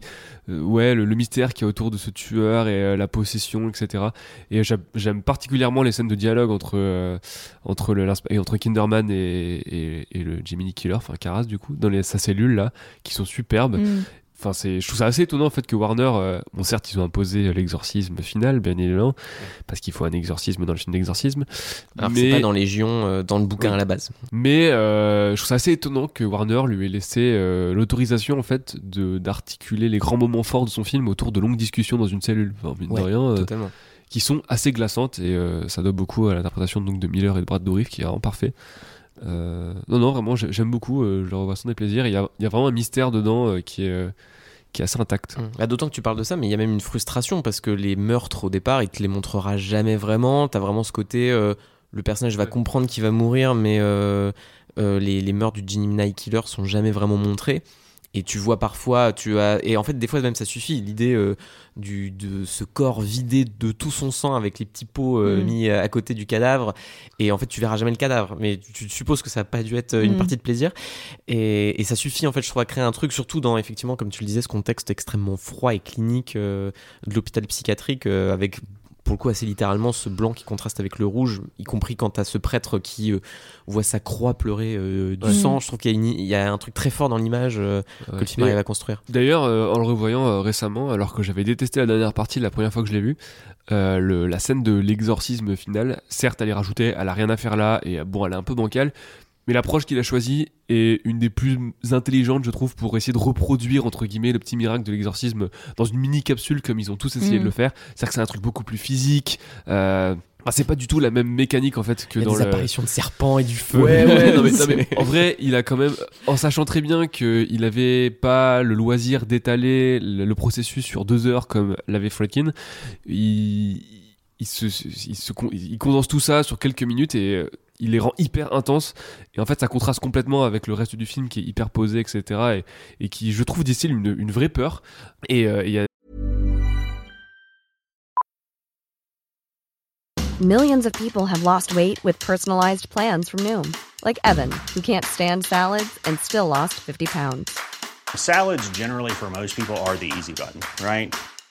euh, ouais, le, le mystère qui est autour de ce tueur et euh, la possession, etc. Et j'a- j'aime particulièrement les scènes de dialogue entre, euh, entre, le, entre Kinderman et, et, et le Jiminy Killer, enfin Carras du coup, dans les, sa cellule là, qui sont superbes. Mm. Enfin, c'est, je trouve ça assez étonnant en fait que Warner, euh, bon certes ils ont imposé l'exorcisme final, bien évidemment, parce qu'il faut un exorcisme dans le film d'exorcisme, Alors c'est pas dans Légion, euh, dans le bouquin à la base. mais euh, je trouve ça assez étonnant que Warner lui ait laissé euh, l'autorisation en fait de d'articuler les grands moments forts de son film autour de longues discussions dans une cellule, enfin, mine Ouais, de rien, Totalement. qui sont assez glaçantes et euh, ça doit beaucoup à l'interprétation donc de Miller et de Brad Dourif qui est vraiment parfait. Euh, non non vraiment j'ai- j'aime beaucoup, euh, je le revois sans déplaisir. Il y a, il y a vraiment un mystère dedans euh, qui est qui est assez intact. Mm. Bah, D'autant que tu parles de ça, mais il y a même une frustration parce que les meurtres au départ, il te les montrera jamais vraiment. T'as vraiment ce côté, le personnage va Ouais. comprendre qu'il va mourir, mais les, les meurtres du Gemini Killer sont jamais vraiment montrés. Et tu vois parfois, tu as et en fait des fois même ça suffit l'idée euh, du de ce corps vidé de tout son sang avec les petits pots euh, Mm. mis à côté du cadavre et en fait tu verras jamais le cadavre mais tu, tu supposes que ça n'a pas dû être euh, une Mm. partie de plaisir et, et ça suffit en fait je trouve à créer un truc surtout dans effectivement comme tu le disais ce contexte extrêmement froid et clinique euh, de l'hôpital psychiatrique euh, avec pour le coup assez littéralement ce blanc qui contraste avec le rouge y compris quand t'as ce prêtre qui euh, voit sa croix pleurer euh, du Ouais. sang. Je trouve qu'il y, a y un truc très fort dans l'image euh, que le film arrive à construire. D'ailleurs, en le revoyant récemment, alors que j'avais détesté la dernière partie la première fois que je l'ai vu, le- la scène de l'exorcisme final, certes, elle est rajoutée, elle a rien à faire là, et bon, elle est un peu bancale, mais l'approche qu'il a choisie est une des plus intelligentes, je trouve, pour essayer de reproduire, entre guillemets, le petit miracle de l'exorcisme dans une mini capsule comme ils ont tous essayé de le faire. C'est-à-dire que c'est un truc beaucoup plus physique. Euh, enfin, c'est pas du tout la même mécanique en fait que il y a dans des le. apparitions de serpents et du feu Ouais, ouais, non, mais, non, mais en vrai, il a quand même, en sachant très bien qu'il avait pas le loisir d'étaler le, le processus sur deux heures comme l'avait Fredkin, il, il, se, il, se il condense tout ça sur quelques minutes et euh, il les rend hyper intenses. Et en fait, ça contraste complètement avec le reste du film qui est hyper posé, etc. Et, et qui, je trouve, distille une, une vraie peur. Et euh, il y a Millions of people have lost weight with personalized plans from Noom, like Evan, who can't stand salads and still lost 50 pounds. Salads, generally, for most people, are the easy button, right?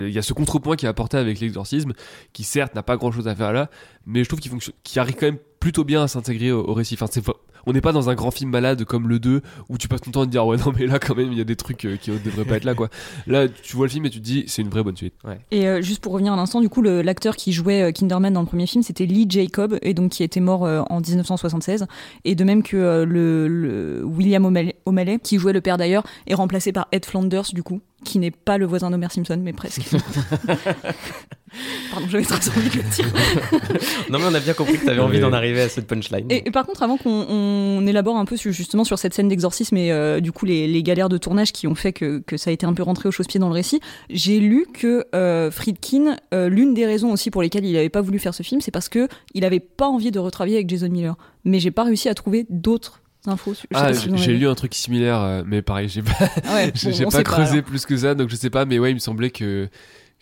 Il y a ce contrepoint qui est apporté avec l'exorcisme, qui certes n'a pas grand chose à faire là, mais je trouve qu'il arrive quand même plutôt bien à s'intégrer au, au récit. Enfin, on n'est pas dans un grand film malade comme le 2 où tu passes ton temps à te dire ouais non mais là quand même il y a des trucs euh, qui ne devraient pas être là quoi. Là tu vois le film et tu te dis c'est une vraie bonne suite. Et euh, juste pour revenir un instant, du coup, le- l'acteur qui jouait euh, Kinderman dans le premier film, c'était Lee Jacob, et donc qui était mort euh, en 1976. Et de même que euh, le, le William O'Malley, O'Malley, qui jouait le père d'ailleurs, est remplacé par Ed Flanders, du coup, qui n'est pas le voisin d'Homer Simpson, mais presque. Pardon, j'avais très envie de le dire. non mais on a bien compris que t'avais envie Mais- d'en arriver à cette punchline Et, et par contre, avant qu'on on élabore un peu sur, justement sur cette scène d'exorcisme et euh, du coup les, les galères de tournage qui ont fait que, que ça a été un peu rentré au chausse-pied dans le récit, j'ai lu que euh, Friedkin, euh, l'une des raisons aussi pour lesquelles il n'avait pas voulu faire ce film, c'est parce que il avait pas envie de retravailler avec Jason Miller. Mais j'ai pas réussi à trouver d'autres Ah pas si j'ai lu un truc similaire, euh, mais pareil j'ai pas, Ah ouais, bon, pas sait creusé plus que ça donc je sais pas, mais ouais il me semblait que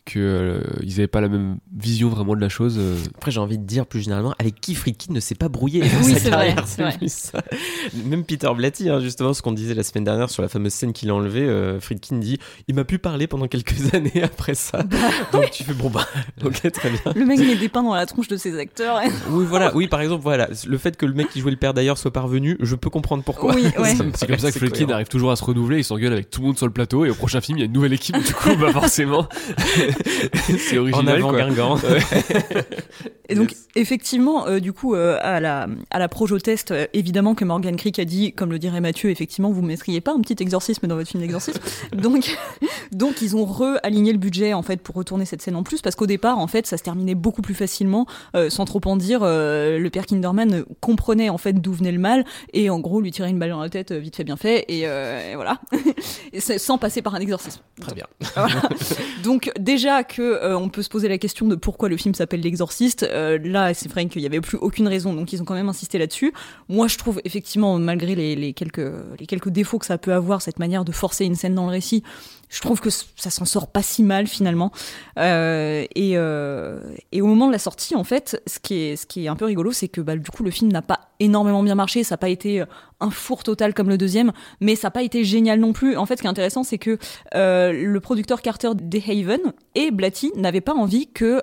que euh, ils avaient pas la même vision vraiment de la chose. euh. Après, j'ai envie de dire plus généralement, avec qui Friedkin ne s'est pas brouillé dans Oui, sa c'est carrière, vrai, ça. Même Peter Blatty, hein, justement, ce qu'on disait la semaine dernière sur la fameuse scène qu'il a enlevée, euh, Friedkin dit Il m'a pu parler pendant quelques années après ça. Donc tu fais bon, bah, ok, très bien. Le mec met des pains dans la tronche de ses acteurs. et- Oui, voilà, oui, par exemple, voilà, le fait que le mec qui jouait le père d'ailleurs soit parvenu, je peux comprendre pourquoi. Oui, ouais. C'est comme ça que Friedkin arrive toujours à se renouveler, il s'engueule avec tout le monde sur le plateau et au prochain film il y a une nouvelle équipe du coup bah forcément c'est En original avant quoi. Guingamp. Et donc, Yes. effectivement, euh, du coup, euh, à la, à la Projo Test, euh, évidemment que Morgan Creek a dit, comme le dirait Mathieu, effectivement, vous ne mettriez pas un petit exorcisme dans votre film d'exorcisme. donc, donc, ils ont re-aligné le budget, en fait, pour retourner cette scène en plus, parce qu'au départ, en fait, ça se terminait beaucoup plus facilement, euh, sans trop en dire. euh, le père Kinderman comprenait, en fait, d'où venait le mal, et en gros, lui tirait une balle dans la tête, vite fait, bien fait, et, euh, et voilà. et sans passer par un exorcisme. Très bien. Voilà. Donc déjà que euh, peut se poser la question de pourquoi le film s'appelle L'Exorciste. euh, là, c'est vrai qu'il y avait plus aucune raison, donc ils ont quand même insisté là-dessus. Moi, je trouve effectivement, malgré quelques les quelques défauts que ça peut avoir, cette manière de forcer une scène dans le récit, je trouve que ça s'en sort pas si mal finalement. Euh, et, euh, et au moment de la sortie, en fait, ce qui est, un peu rigolo, c'est que bah, du coup, le film n'a pas énormément bien marché. Ça n'a pas été euh, un four total comme le deuxième, mais ça n'a pas été génial non plus. En fait, ce qui est intéressant, c'est que le producteur Carter DeHaven et Blatty n'avaient pas envie que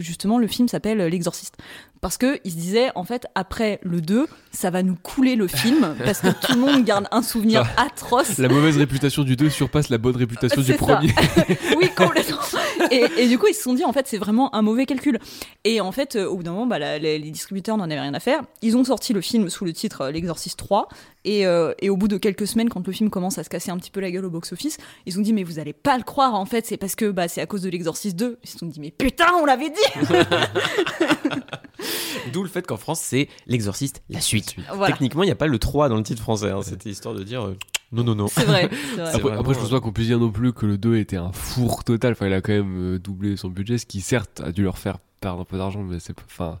justement le film s'appelle L'Exorciste. Parce que ils se disaient, en fait, après le 2, ça va nous couler le film, parce que tout le monde garde un souvenir atroce. La mauvaise réputation du 2 surpasse la bonne réputation du ça. premier. oui, complètement. Et, et du coup, ils se sont dit, en fait, c'est vraiment un mauvais calcul. Et en fait, euh, au bout d'un moment, bah, la- les, les distributeurs n'en avaient rien à faire. Ils ont sorti le film sous le titre euh, L'Exorciste 3. Et, euh, et au bout de quelques semaines, quand le film commence à se casser un petit peu la gueule au box-office, ils ont dit, mais vous allez pas le croire, en fait, c'est parce que bah, c'est à cause de L'Exorciste 2. Ils se sont dit, mais putain, on l'avait dit D'où le fait qu'en France, c'est l'exorciste, la suite. Voilà. Techniquement, il n'y a pas le 3 dans le titre français. hein. C'était histoire de dire euh, non, non, non. C'est vrai. Après, vraiment, après, je pense euh, pas qu'on puisse dire non plus que le 2 était un four total. Enfin, il a quand même euh, doublé son budget, ce qui certes a dû leur faire perdre un peu d'argent, mais c'est pas. Enfin,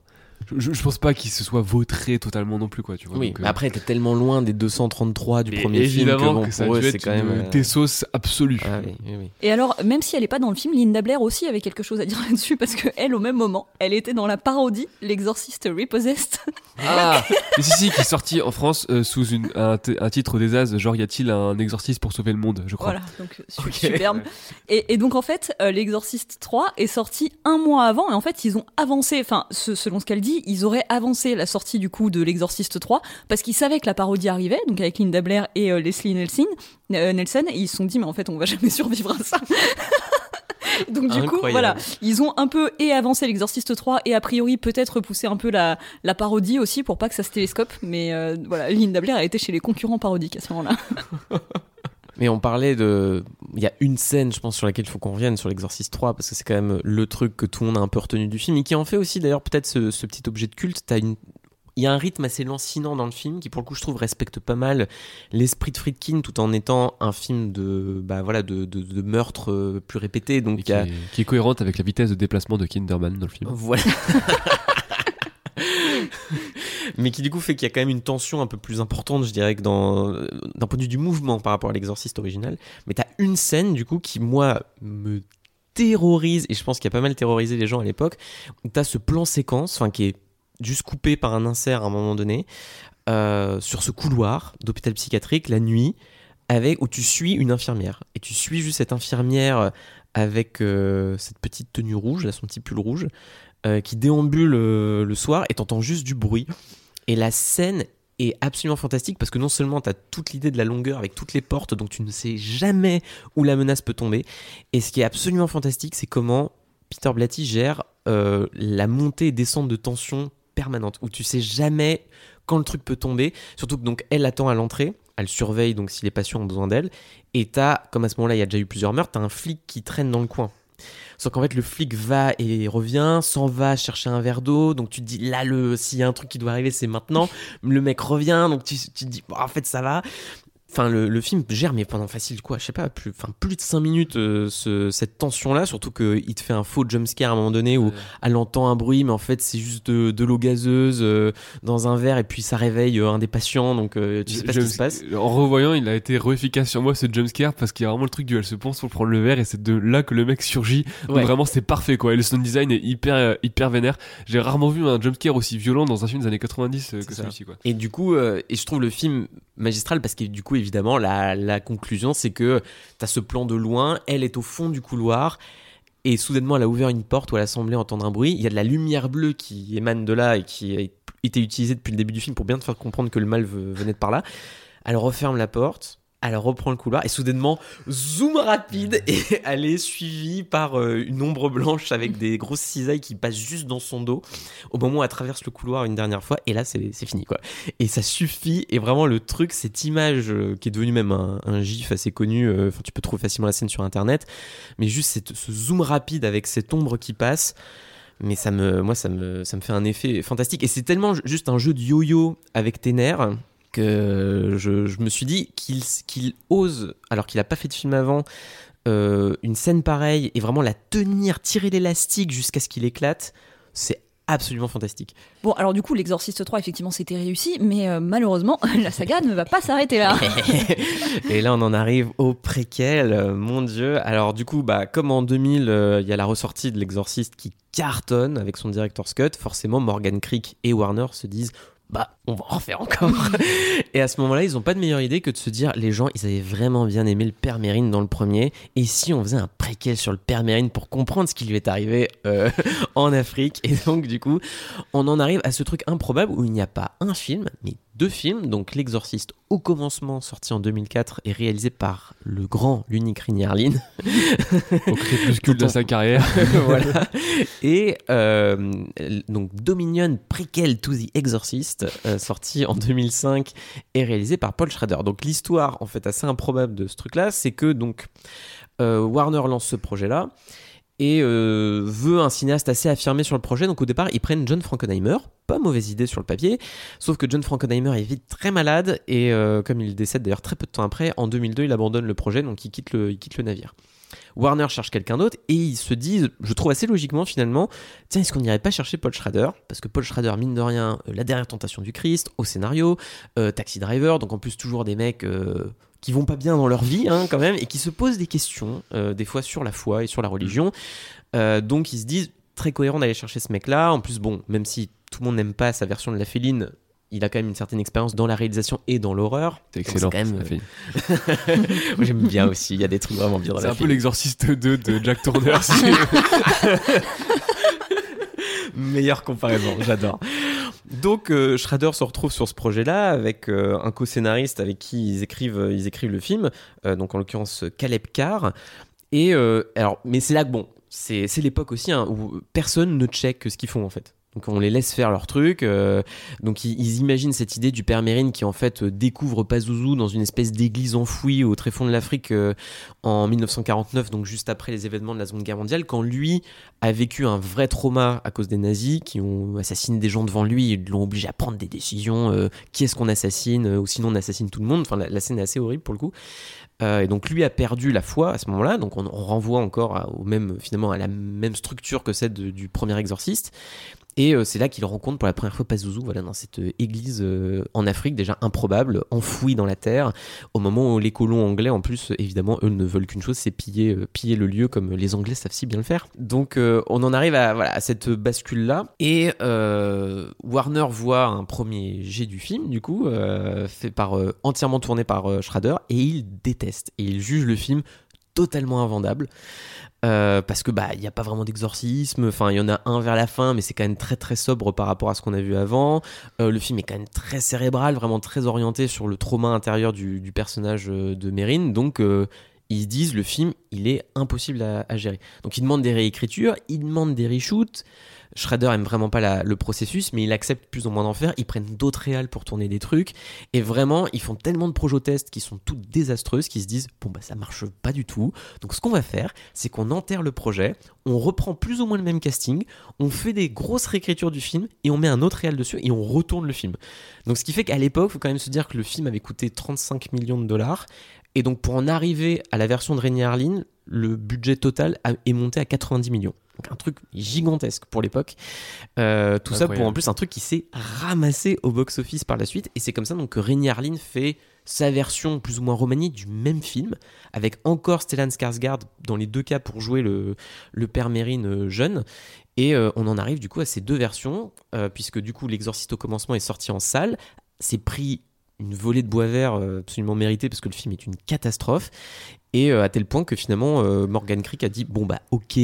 je, je pense pas qu'il se soit vautré totalement non plus, quoi. Tu vois. Oui, donc, euh, mais après, t'es tellement loin des 233 du mais premier film que, bon, que ça pour dû être quand même. une euh, désauce absolue. ah oui, oui, oui. Et alors, même si elle n'est pas dans le film, Linda Blair aussi avait quelque chose à dire là-dessus, parce que elle, au même moment, elle était dans la parodie L'Exorciste Repossessed. Ah Mais si, si, qui est sorti en France euh, sous une, un, titre des As, genre y a-t-il un exorcisme pour sauver le monde, je crois. Voilà, donc euh, su- superbe. Et, et donc en fait, euh, l'Exorciste 3 est sorti un mois avant, et en fait ils ont avancé, enfin selon ce qu'elle dit, ils auraient avancé la sortie du coup de l'Exorciste 3 parce qu'ils savaient que la parodie arrivait, donc avec Linda Blair et euh, Leslie Nelson, euh, Nelson, et ils se sont dit mais en fait on va jamais survivre à ça. Donc du coup, voilà, ils ont un peu et avancé l'Exorciste 3 et a priori peut-être repoussé un peu la, la parodie aussi pour pas que ça se télescope. Mais euh, voilà, Linda Blair a été chez les concurrents parodiques à ce moment-là. Mais on parlait de. Il y a une scène, je pense, sur laquelle il faut qu'on revienne, sur l'Exorciste 3, parce que c'est quand même le truc que tout le monde a un peu retenu du film, et qui en fait aussi, d'ailleurs, peut-être ce, ce petit objet de culte. Une. Il y a un rythme assez lancinant dans le film qui, pour le coup, je trouve, respecte pas mal l'esprit de Friedkin tout en étant un film de, bah, voilà, de, de, de meurtre euh, plus répété. Donc, qui, a- est, qui est cohérente avec la vitesse de déplacement de Kinderman dans le film. Voilà. Mais qui du coup fait qu'il y a quand même une tension un peu plus importante, je dirais, dans d'un point de vue du mouvement par rapport à l'exorciste original. Mais t'as une scène du coup qui moi me terrorise et je pense qu'il y a pas mal terrorisé les gens à l'époque. Où t'as ce plan séquence, enfin qui est juste coupé par un insert à un moment donné euh, sur ce couloir d'hôpital psychiatrique la nuit, avec où tu suis une infirmière et tu suis juste cette infirmière euh, avec euh, cette petite tenue rouge, là, son petit pull rouge, qui déambule le soir et t'entends juste du bruit. Et la scène est absolument fantastique parce que non seulement t'as toute l'idée de la longueur avec toutes les portes, donc tu ne sais jamais où la menace peut tomber. Et ce qui est absolument fantastique, c'est comment Peter Blatty gère euh, la montée et descente de tension permanente, où tu sais jamais quand le truc peut tomber. Surtout que elle attend à l'entrée, elle surveille donc si les patients ont besoin d'elle. Et t'as, comme à ce moment-là il y a déjà eu plusieurs meurtres, t'as un flic qui traîne dans le coin. Sauf qu'en fait, le flic va et revient, s'en va chercher un verre d'eau. Donc tu te dis, là, s'il y a un truc qui doit arriver, c'est maintenant. Le mec revient, donc tu, tu te dis, bon, en fait, ça va. Enfin, le, le film gère, mais pendant facile quoi, je sais pas, plus, enfin, plus de 5 minutes euh, ce- cette tension-là, surtout qu'il te fait un faux jumpscare à un moment donné où Ouais. elle entend un bruit, mais en fait c'est juste de, de l'eau gazeuse euh, dans un verre et puis ça réveille euh, un des patients, donc tu sais pas ce qui se passe. En revoyant, il a été re-efficace sur moi ce jumpscare parce qu'il y a vraiment le truc du elle se pense pour prendre le verre et c'est de là que le mec surgit. Donc Ouais. vraiment c'est parfait quoi. Et le sound design est hyper hyper vénère. J'ai rarement vu un jumpscare aussi violent dans un film des années 90 euh, que celui-ci quoi. Et du coup, et je trouve le film magistral parce que du coup, évidemment, la, conclusion, c'est que t'as ce plan de loin, elle est au fond du couloir. Et soudainement, elle a ouvert une porte où elle a semblé entendre un bruit. Il y a de la lumière bleue qui émane de là et qui a été utilisée depuis le début du film pour bien te faire comprendre que le mal ve- venait de par là. Elle referme la porte, elle reprend le couloir et soudainement, zoom rapide et elle est suivie par euh, une ombre blanche avec des grosses cisailles qui passent juste dans son dos au moment où elle traverse le couloir une dernière fois. Et là, c'est fini quoi. Et ça suffit. Et vraiment, le truc, cette image euh, qui est devenue même un, gif assez connu, euh, tu peux trouver facilement la scène sur internet, mais juste ce zoom rapide avec cette ombre qui passe. Mais ça me, moi, ça me, ça me fait un effet fantastique. Et c'est tellement ju- juste un jeu de yo-yo avec tes nerfs que je, je me suis dit qu'il ose, alors qu'il n'a pas fait de film avant, euh, une scène pareille et vraiment la tenir, tirer l'élastique jusqu'à ce qu'il éclate, c'est absolument fantastique. Bon, alors du coup, l'Exorciste 3, effectivement, c'était réussi, mais euh, malheureusement, la saga ne va pas s'arrêter là. et là, on en arrive au préquel, euh, mon dieu. Alors, du coup, bah, comme en 2000, euh, il y a la ressortie de l'Exorciste qui cartonne avec son director's cut, forcément, Morgan Creek et Warner se disent. Bah, on va en refaire encore. et à ce moment-là, ils n'ont pas de meilleure idée que de se dire, les gens, ils avaient vraiment bien aimé le Père Mérine dans le premier. Et si on faisait un préquel sur le Père Mérine pour comprendre ce qui lui est arrivé euh, en Afrique? Et donc, du coup, on en arrive à ce truc improbable où il n'y a pas un film, mais deux films. Donc, L'Exorciste au commencement, sorti en 2004 et réalisé par le grand, l'unique Rini Harlin. Au crépuscule de sa carrière. voilà. Et euh, donc, Dominion Prequel to the Exorcist, euh, sorti en 2005 et réalisé par Paul Schrader. Donc, l'histoire, en fait, assez improbable de ce truc-là, c'est que donc euh, Warner lance ce projet-là et euh, veut un cinéaste assez affirmé sur le projet. Donc au départ, ils prennent John Frankenheimer, pas mauvaise idée sur le papier, sauf que John Frankenheimer est vite très malade et euh, comme il décède d'ailleurs très peu de temps après, en 2002, il abandonne le projet, donc il quitte le, navire. Warner cherche quelqu'un d'autre et ils se disent, je trouve assez logiquement finalement, tiens, est-ce qu'on n'irait pas chercher Paul Schrader? Parce que Paul Schrader, mine de rien, euh, La dernière tentation du Christ, au scénario, Taxi Driver, donc en plus toujours des mecs qui vont pas bien dans leur vie hein, quand même et qui se posent des questions, euh, des fois sur la foi et sur la religion. Euh, donc ils se disent, très cohérent d'aller chercher ce mec-là. En plus, bon, même si tout le monde n'aime pas sa version de la féline, il a quand même une certaine expérience dans la réalisation et dans l'horreur. C'est excellent. quand même, Moi, J'aime bien aussi, il y a des trucs vraiment bien dans C'est la un peu l'exorciste 2 de Jack Turner. Meilleure comparaison, j'adore. Donc euh, Schrader se retrouve sur ce projet-là avec euh, un co-scénariste avec qui ils écrivent, euh, ils écrivent le film, donc en l'occurrence Caleb Carr. Et alors, mais c'est là que bon, c'est l'époque aussi hein, où personne ne check ce qu'ils font en fait. Donc on les laisse faire leur truc. euh, donc ils, imaginent cette idée du père Mérine qui en fait euh, découvre Pazuzu dans une espèce d'église enfouie au tréfonds de l'Afrique euh, en 1949, donc juste après les événements de la Seconde Guerre mondiale, quand lui a vécu un vrai trauma à cause des nazis qui ont assassiné des gens devant lui et l'ont obligé à prendre des décisions. qui est-ce qu'on assassine Ou sinon on assassine tout le monde. Enfin la, scène est assez horrible pour le coup. Et donc lui a perdu la foi à ce moment-là. Donc on, renvoie encore à, au même finalement à la même structure que celle du premier exorciste. Et euh, c'est là qu'il rencontre pour la première fois Pazuzu, voilà, dans cette euh, église euh, en Afrique, déjà improbable, enfouie dans la terre, au moment où les colons anglais, en plus, évidemment, eux ne veulent qu'une chose, c'est piller, piller le lieu comme les Anglais savent si bien le faire. Donc on en arrive à, voilà, cette bascule-là. Et Warner voit un premier jet du film, du coup, fait par, entièrement tourné par Schrader, et il déteste, et il juge le film totalement invendable. Euh, parce que bah il n'y a pas vraiment d'exorcisme, enfin il y en a un vers la fin mais c'est quand même très très sobre par rapport à ce qu'on a vu avant. Euh, le film est quand même très cérébral, vraiment très orienté sur le trauma intérieur du, personnage euh, de Mérine, donc euh, ils se disent le film, il est impossible à, à gérer. Donc ils demandent des réécritures, ils demandent des reshoots. Schrader aime vraiment pas le processus, mais il accepte plus ou moins d'en faire. Ils prennent d'autres réals pour tourner des trucs. Et vraiment, ils font tellement de projets-tests qui sont toutes désastreuses qu'ils se disent bon, bah ça marche pas du tout. Donc ce qu'on va faire, c'est qu'on enterre le projet, on reprend plus ou moins le même casting, on fait des grosses réécritures du film et on met un autre réal dessus et on retourne le film. Donc ce qui fait qu'à l'époque, faut quand même se dire que le film avait coûté 35 millions de dollars. Et donc pour en arriver à la version de Rémi Harlin, le budget total a- est monté à 90 millions. Donc un truc gigantesque pour l'époque. Euh, tout ça pour en plus un truc qui s'est ramassé au box-office par la suite. Et c'est comme ça donc que Rémi Harlin fait sa version plus ou moins remaniée du même film, avec encore Stellan Skarsgård dans les deux cas pour jouer le, le père Mérine euh, jeune. Et euh, on en arrive du coup à ces deux versions, euh, puisque du coup l'exorciste au commencement est sorti en salle, c'est pris une volée de bois vert absolument méritée parce que le film est une catastrophe. Et euh, à tel point que finalement euh, Morgan Creek a dit bon bah ok,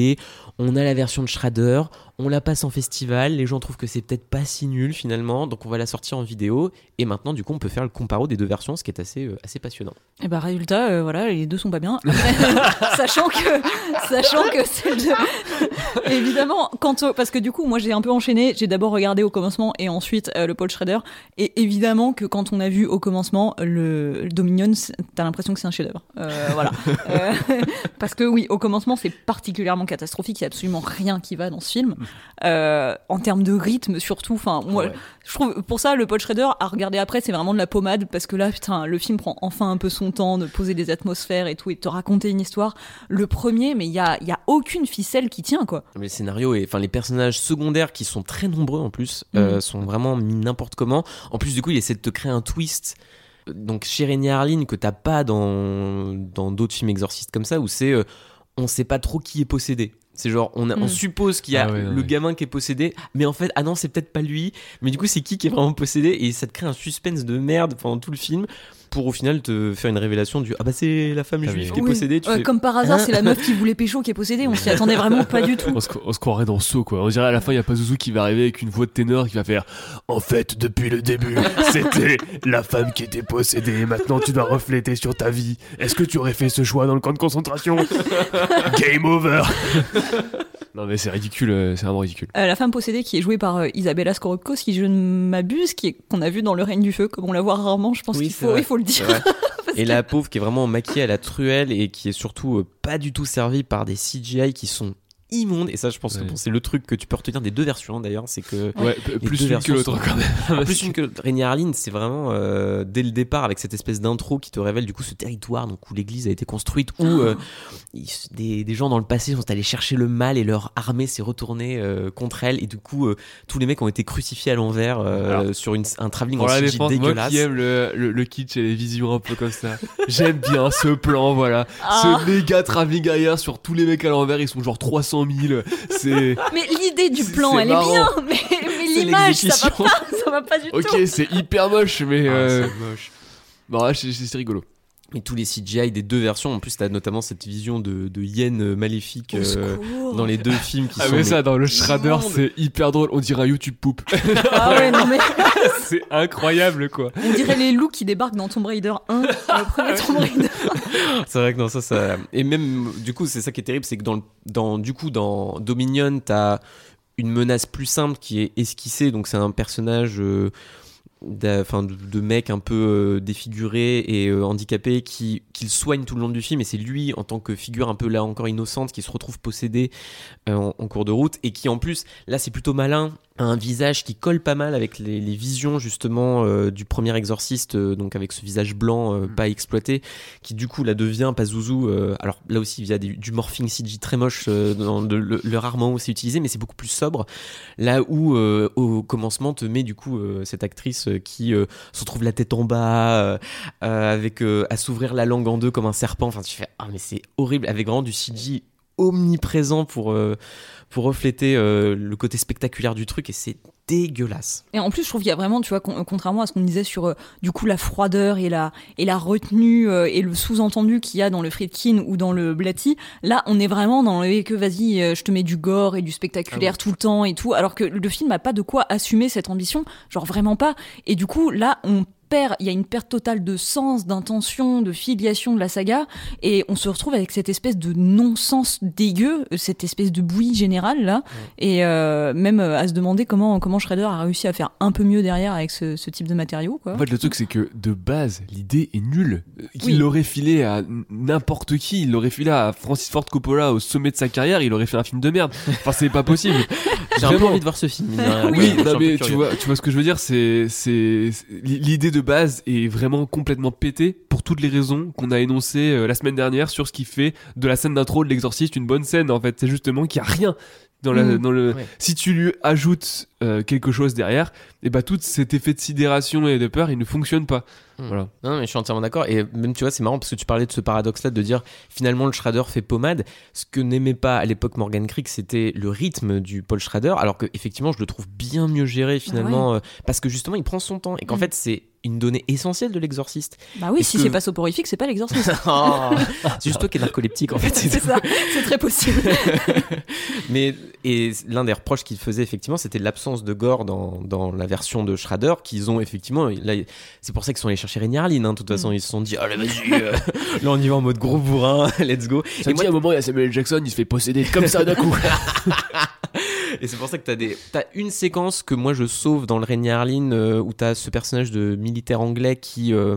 on a la version de Schrader, on la passe en festival, les gens trouvent que c'est peut-être pas si nul finalement, donc on va la sortir en vidéo. Et maintenant du coup on peut faire le comparo des deux versions, ce qui est assez, euh, assez passionnant. Et bah résultat, voilà, les deux sont pas bien. Sachant que, sachant que de, évidemment, quand parce que du coup, moi j'ai un peu enchaîné. J'ai d'abord regardé au commencement et ensuite le Paul Schrader. Et évidemment que quand on a vu au commencement le, Dominion, c'est- t'as l'impression que c'est un chef-d'œuvre. Voilà. Euh, parce que oui, au commencement, c'est particulièrement catastrophique. Il y a absolument rien qui va dans ce film. Euh, en termes de rythme, surtout. Enfin, moi, Ouais. je trouve pour ça le Paul Schrader à regarder après c'est vraiment de la pommade parce que là putain le film prend enfin un peu son temps de poser des atmosphères et tout et de te raconter une histoire le premier mais il y a, il y a aucune ficelle qui tient quoi Mais le scénario et enfin les personnages secondaires qui sont très nombreux en plus euh, Mhm. sont vraiment mis n'importe comment. En plus du coup il essaie de te créer un twist. Donc chez René Harlin que t'as pas dans dans d'autres films exorcistes comme ça où c'est euh, on sait pas trop qui est possédé. C'est genre on, a- on Mhm. suppose qu'il y a Ah le ouais. gamin qui est possédé, mais en fait ah non c'est peut-être pas lui. Mais du coup c'est qui qui est vraiment possédé? Et ça te crée un suspense de merde pendant tout le film pour au final te faire une révélation du ah bah c'est la femme Ah, juive qui est Oui. possédée. Tu Ouais, fais, comme par hasard Hein c'est la meuf qui voulait pécho qui est possédée on s'y attendait vraiment pas du tout On se, on se croirait dans Saut quoi. On dirait à la fin il y a pas Zouzou qui va arriver avec une voix de ténor qui va faire En fait depuis le début c'était la femme qui était possédée. Maintenant tu dois refléter sur ta vie. Est-ce que tu aurais fait ce choix dans le camp de concentration? Game over. non mais c'est ridicule, euh, c'est vraiment ridicule. Euh, la femme possédée qui est jouée par euh, Isabella Scorupco si je ne m'abuse qui est qu'on a vu dans le règne du feu comme on la voit rarement je pense Oui, qu'il il faut le dire. Et la pauvre qui est vraiment maquillée à la truelle et qui est surtout euh, pas du tout servie par des CGI qui sont immondes. Et ça, je pense que bon, c'est le truc que tu peux retenir des deux versions d'ailleurs. C'est que Ouais, plus une que versions l'autre sont- quand même. plus une que l'autre. Rémi Harlin, c'est vraiment euh, dès le départ avec cette espèce d'intro qui te révèle du coup ce territoire donc où l'église a été construite, où euh, ils- des, des gens dans le passé sont allés chercher le mal et leur armée s'est retournée euh, contre elle. Et du coup, euh, tous les mecs ont été crucifiés à l'envers euh, sur une, un travelling Pour en CG moi dégueulasse. qui aime le, le, le kitsch et les visions un peu comme ça, j'aime bien ce plan, voilà. Ah. Ce méga travelling arrière sur tous les mecs à l'envers, ils sont genre 300 000. C'est. mais l'idée du plan elle marrant. est bien mais, l'image ça va pas ça va pas du Ok, tout c'est hyper moche, mais. Ah, euh, moche. Bon, là, c'est rigolo. Et tous les CGI des deux versions, en plus, t'as notamment cette vision de, de hyène euh, maléfique euh, dans les deux films qui Ah, sont. mais mais- ça, dans le Shredder, c'est hyper drôle. On dirait un YouTube poop. ah ouais non mais c'est incroyable, quoi. On dirait les loups qui débarquent dans Tomb Raider 1, le premier Tomb Raider. C'est vrai que dans ça, ça. Et même, du coup, c'est ça qui est terrible, c'est que dans, le- dans, du coup, dans Dominion, t'as une menace plus simple qui est esquissée. Donc, c'est un personnage. euh, Enfin, de, de mec un peu euh, défiguré et euh, handicapé qui qu'il soigne tout le long du film. Et c'est lui en tant que figure un peu là encore innocente qui se retrouve possédé euh, en, en cours de route et qui en plus là c'est plutôt malin a un visage qui colle pas mal avec les, les visions justement euh, du premier exorciste euh, donc avec ce visage blanc euh, pas exploité qui du coup là devient Pazuzu euh, alors là aussi il y a des- du morphing CG très moche dans le, le- le rare moment où c'est utilisé mais c'est beaucoup plus sobre. Là où au commencement te met du coup cette actrice euh, qui euh, se retrouve la tête en bas euh, avec à s'ouvrir la langue en deux comme un serpent. Enfin tu fais ah mais c'est horrible. Avec vraiment du CG omniprésent pour pour refléter le côté spectaculaire du truc. Et c'est dégueulasse Et en plus, je trouve qu'il y a vraiment, tu vois, con- contrairement à ce qu'on disait sur euh, du coup la froideur et la et la retenue euh, et le sous-entendu qu'il y a dans le Friedkin ou dans le Blatty, là, on est vraiment dans le que vas-y, euh, je te mets du gore et du spectaculaire tout le temps et tout, alors que le film a pas de quoi assumer cette ambition, genre vraiment pas. Et du coup, là, on perd, il y a une perte totale de sens, d'intention, de filiation de la saga, et on se retrouve avec cette espèce de non-sens dégueu, cette espèce de bouillie générale là, et euh, même euh, à se demander comment comment Shredder a réussi à faire un peu mieux derrière avec ce, ce type de matériaux quoi. En fait, le truc, c'est que de base, l'idée est nulle. Qu'il Oui. l'aurait filé à n'importe qui, il l'aurait filé à Francis Ford Coppola au sommet de sa carrière, il aurait fait un film de merde. Enfin, c'est pas possible. J'ai un peu Vraiment. envie de voir ce film. Oui, non, mais tu vois, tu vois ce que je veux dire, c'est- l'idée de base est vraiment complètement pétée pour toutes les raisons qu'on a énoncées euh, la semaine dernière sur ce qui fait de la scène d'intro de l'exorciste une bonne scène. En fait, c'est justement qu'il y a rien dans, la, Mm. dans le. Ouais. Si tu lui ajoutes euh, quelque chose derrière, et bah tout cet effet de sidération et de peur, il ne fonctionne pas. Hmm. Voilà. Non, mais je suis entièrement d'accord. Et même, tu vois, c'est marrant parce que tu parlais de ce paradoxe-là de dire finalement le Schrader fait pommade. Ce que n'aimait pas à l'époque Morgan Creek, c'était le rythme du Paul Schrader. Alors que, effectivement, je le trouve bien mieux géré finalement. euh, parce que justement, il prend son temps. Et qu'en Mm. fait, c'est une donnée essentielle de l'exorciste. Bah oui, si que- c'est pas soporifique, c'est pas l'exorciste. Oh, c'est juste toi qui es narcoleptique en fait. c'est ça, c'est très possible. Mais et l'un des reproches qu'il faisait effectivement, c'était l'absence de gore dans, dans la version de Schrader qu'ils ont effectivement. C'est pour ça qu'ils sont allés chercher Rémi Harlin. hein. De toute façon, Mm. ils se sont dit, allez vas-y, euh, là on y va en mode gros bourrin, let's go. Ça Et dit, à un moment, il y a Samuel Jackson, il se fait posséder comme ça d'un coup. Et c'est pour ça que t'as des, t'as une séquence que moi je sauve dans le Régnier Harlin euh, où t'as ce personnage de militaire anglais qui, euh,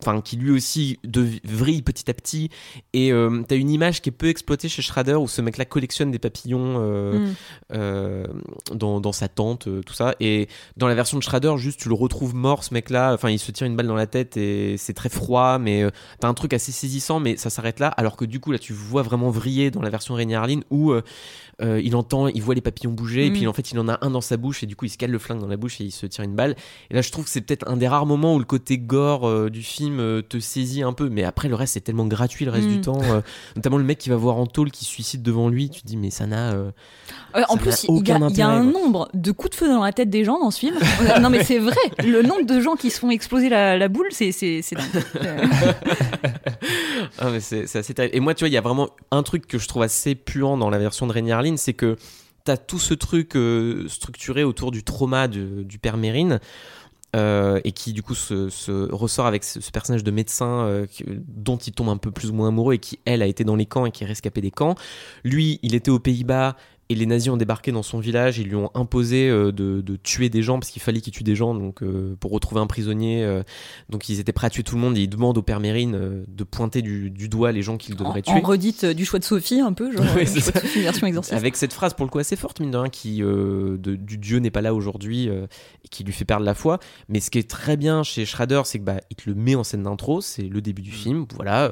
enfin, qui lui aussi de vrille petit à petit. Et euh, t'as une image qui est peu exploitée chez Schrader où ce mec-là collectionne des papillons euh, Mm. euh, dans, dans sa tente, euh, tout ça. Et dans la version de Schrader, juste tu le retrouves mort, ce mec-là. Enfin, il se tire une balle dans la tête et c'est très froid, mais euh, t'as un truc assez saisissant, mais ça s'arrête là. Alors que du coup, là, tu vois vraiment vriller dans la version Régnier Harlin où euh, il entend, il voit les papillons bouger, et Mm. puis en fait, il en a un dans sa bouche, et du coup, il se cale le flingue dans la bouche et il se tire une balle. Et là, je trouve que c'est peut-être un des rares moments où le côté gore euh, du film euh, te saisit un peu, mais après, le reste, c'est tellement gratuit le reste Mm. du temps. euh, notamment le mec qui va voir en tôle qui se suicide devant lui, tu te dis, mais ça n'a. en plus, il y, a- y un nombre de coups de feu dans la tête des gens dans ce film. Non, mais c'est vrai. Le nombre de gens qui se font exploser la, la boule, c'est Ah, mais c'est assez terrible. Et moi, tu vois, il y a vraiment un truc que je trouve assez puant dans la version de Rainier C'est que t'as tout ce truc euh, structuré autour du trauma du, père Mérine. euh, et qui du coup se, ressort avec ce, personnage de médecin euh, dont il tombe un peu plus ou moins amoureux et qui elle a été dans les camps et qui est rescapé des camps. Lui, il était aux Pays-Bas et les nazis ont débarqué dans son village, ils lui ont imposé euh, de, de tuer des gens parce qu'il fallait qu'il tue des gens donc euh, pour retrouver un prisonnier. euh, donc ils étaient prêts à tuer tout le monde et ils demandent au père Mérine euh, de pointer du, du doigt les gens qu'il en, devrait en tuer. redite du choix de Sophie, un peu, genre. Oui, euh, c'est de Sophie version exorciste. Avec cette phrase pour le coup assez forte, mine de rien, qui de- du Dieu n'est pas là aujourd'hui et qui lui fait perdre la foi. Mais ce qui est très bien chez Schrader, c'est que bah, il te le met en scène d'intro, c'est le début du film. Voilà,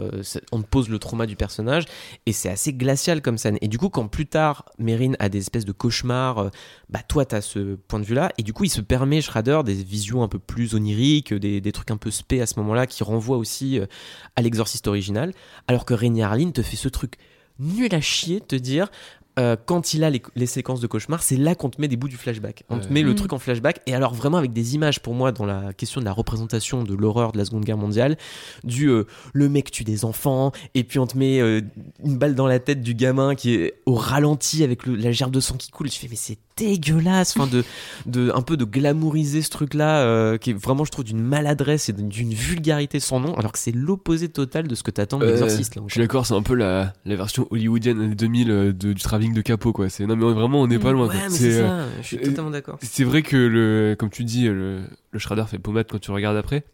on te pose le trauma du personnage et c'est assez glacial comme scène. Et du coup, quand plus tard Mérine a des espèces de cauchemars, euh, bah toi t'as ce point de vue-là et du coup il se permet Schrader des visions un peu plus oniriques, des, des trucs un peu spé à ce moment-là qui renvoient aussi euh, à l'exorciste original. Alors que Rainier Harlin te fait ce truc nul à chier de te dire euh, quand il a les, les séquences de cauchemar, c'est là qu'on te met des bouts du flashback. On te met le Mm. truc en flashback, et alors vraiment avec des images pour moi dans la question de la représentation de l'horreur de la Seconde Guerre mondiale, du euh, le mec tue des enfants, et puis on te met euh, une balle dans la tête du gamin qui est au ralenti avec le- la gerbe de sang qui coule. Tu fais mais c'est dégueulasse, enfin de, de un peu de glamouriser ce truc-là, euh, qui est vraiment je trouve d'une maladresse et d'une vulgarité sans nom, alors que c'est l'opposé total de ce que t'attends de Euh, l'exorciste. là, Je suis d'accord, c'est un peu la, la version hollywoodienne années 2000 euh, de- du travelling de Capot, quoi. C'est, non, mais vraiment, on n'est pas loin, Ouais, c'est euh, ça, je suis euh, totalement d'accord. C'est vrai que, le, comme tu dis, le, le Shredder fait pommade quand tu regardes après.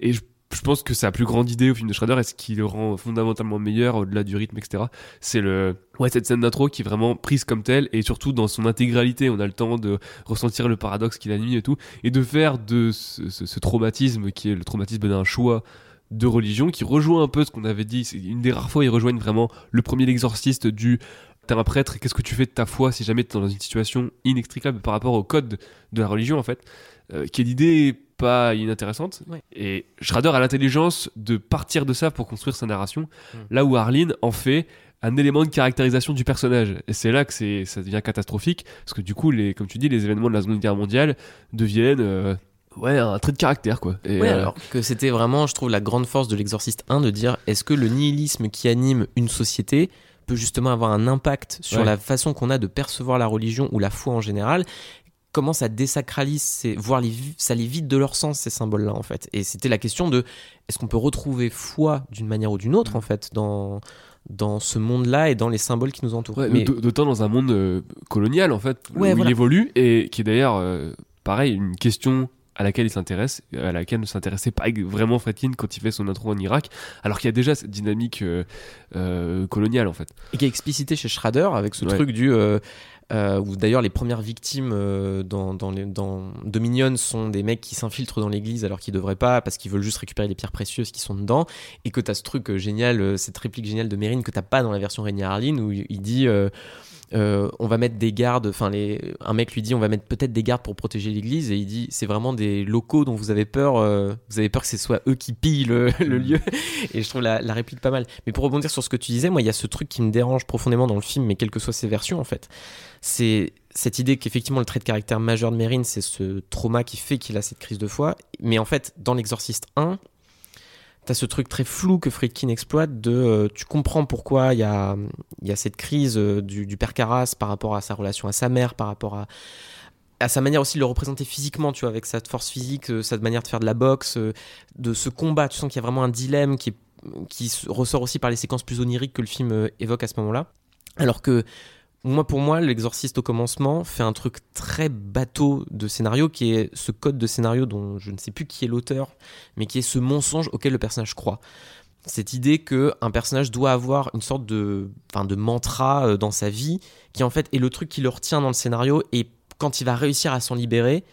Et je, je pense que sa plus grande idée au film de Shredder, et ce qui le rend fondamentalement meilleur, au-delà du rythme, etc., c'est le, ouais, cette scène d'intro qui est vraiment prise comme telle, et surtout dans son intégralité. On a le temps de ressentir le paradoxe qu'il anime et tout, et de faire de ce, traumatisme qui est le traumatisme d'un choix de religion qui rejoint un peu ce qu'on avait dit. C'est une des rares fois ils rejoignent vraiment le premier exorciste du t'es un prêtre, qu'est-ce que tu fais de ta foi si jamais t'es dans une situation inextricable par rapport au code de la religion en fait, euh, qui est l'idée pas inintéressante. Ouais. Et Schrader a l'intelligence de partir de ça pour construire sa narration, Mm. là où Arline en fait un élément de caractérisation du personnage. Et c'est là que c'est, ça devient catastrophique, parce que du coup, les, comme tu dis, les événements de la Seconde Guerre mondiale deviennent euh, ouais, un trait de caractère quoi. Et, Ouais, euh, alors que c'était vraiment, je trouve, la grande force de l'exorciste 1 de dire est-ce que le nihilisme qui anime une société peut justement avoir un impact sur Ouais. la façon qu'on a de percevoir la religion ou la foi en général comment ça désacralise, voire les, ça les vide de leur sens ces symboles-là en fait. Et c'était la question de est-ce qu'on peut retrouver foi d'une manière ou d'une autre en fait dans dans ce monde-là et dans les symboles qui nous entourent. Ouais, Mais- d'aut- D'autant dans un monde euh, colonial, en fait, Ouais, où voilà. il évolue, et qui est d'ailleurs, euh, pareil, une question à laquelle il s'intéresse, à laquelle ne s'intéressait pas vraiment Fredkin quand il fait son intro en Irak, alors qu'il y a déjà cette dynamique euh, euh, coloniale, en fait. et qui est explicité chez Schrader avec ce Ouais. truc du euh, euh, où d'ailleurs les premières victimes dans, dans, les, dans Dominion sont des mecs qui s'infiltrent dans l'église alors qu'ils devraient pas parce qu'ils veulent juste récupérer les pierres précieuses qui sont dedans et que t'as ce truc génial cette réplique géniale de Mérine que t'as pas dans la version Rainier Harlin où il dit euh, on va mettre des gardes, enfin les, un mec lui dit on va mettre peut-être des gardes pour protéger l'église et il dit c'est vraiment des locaux dont vous avez peur, euh, vous avez peur que ce soit eux qui pillent le, le lieu. Et je trouve la, la réplique pas mal. Mais pour rebondir sur ce que tu disais, moi il y a ce truc qui me dérange profondément dans le film, mais quelles que soient ses versions en fait, c'est cette idée qu'effectivement le trait de caractère majeur de Mérine c'est ce trauma qui fait qu'il a cette crise de foi, mais en fait dans l'Exorciste 1 T'as ce truc très flou que Friedkin exploite de euh, tu comprends pourquoi il y a, y a cette crise euh, du, père Carras par rapport à sa relation à sa mère, par rapport à, à sa manière aussi de le représenter physiquement, tu vois, avec sa force physique, euh, sa manière de faire de la boxe, de ce combat. Tu sens qu'il y a vraiment un dilemme qui, qui ressort aussi par les séquences plus oniriques que le film évoque à ce moment-là. Alors que moi, pour moi, l'exorciste au commencement fait un truc très bateau de scénario qui est ce code de scénario dont je ne sais plus qui est l'auteur, mais qui est ce mensonge auquel le personnage croit. Cette idée que un personnage doit avoir une sorte de, de mantra euh, dans sa vie, qui en fait est le truc qui le retient dans le scénario, et quand il va réussir à s'en libérer,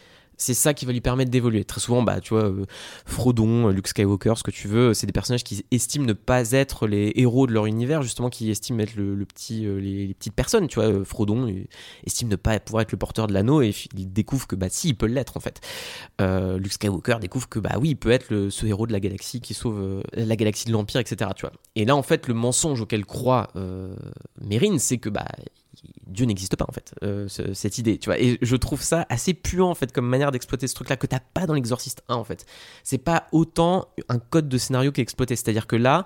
c'est ça qui va lui permettre d'évoluer. Très souvent, bah, tu vois, euh, Frodon, euh, Luke Skywalker, ce que tu veux, c'est des personnages qui estiment ne pas être les héros de leur univers, justement, qui estiment être euh, les, petites personnes. Tu vois, Frodon estime ne pas pouvoir être le porteur de l'anneau et il découvre que bah si, il peut l'être en fait. Luke Skywalker découvre que bah oui, il peut être ce héros de la galaxie qui sauve la galaxie de l'Empire, etc. Tu. Et là, en fait, le mensonge auquel croit Mérine, c'est que bah Dieu n'existe pas en fait, euh, ce- cette idée, tu vois. Et je trouve ça assez puant en fait comme manière d'exploiter ce truc-là que t'as pas dans l'Exorciste 1 en fait. C'est pas autant un code de scénario qui est exploité, c'est-à-dire que là,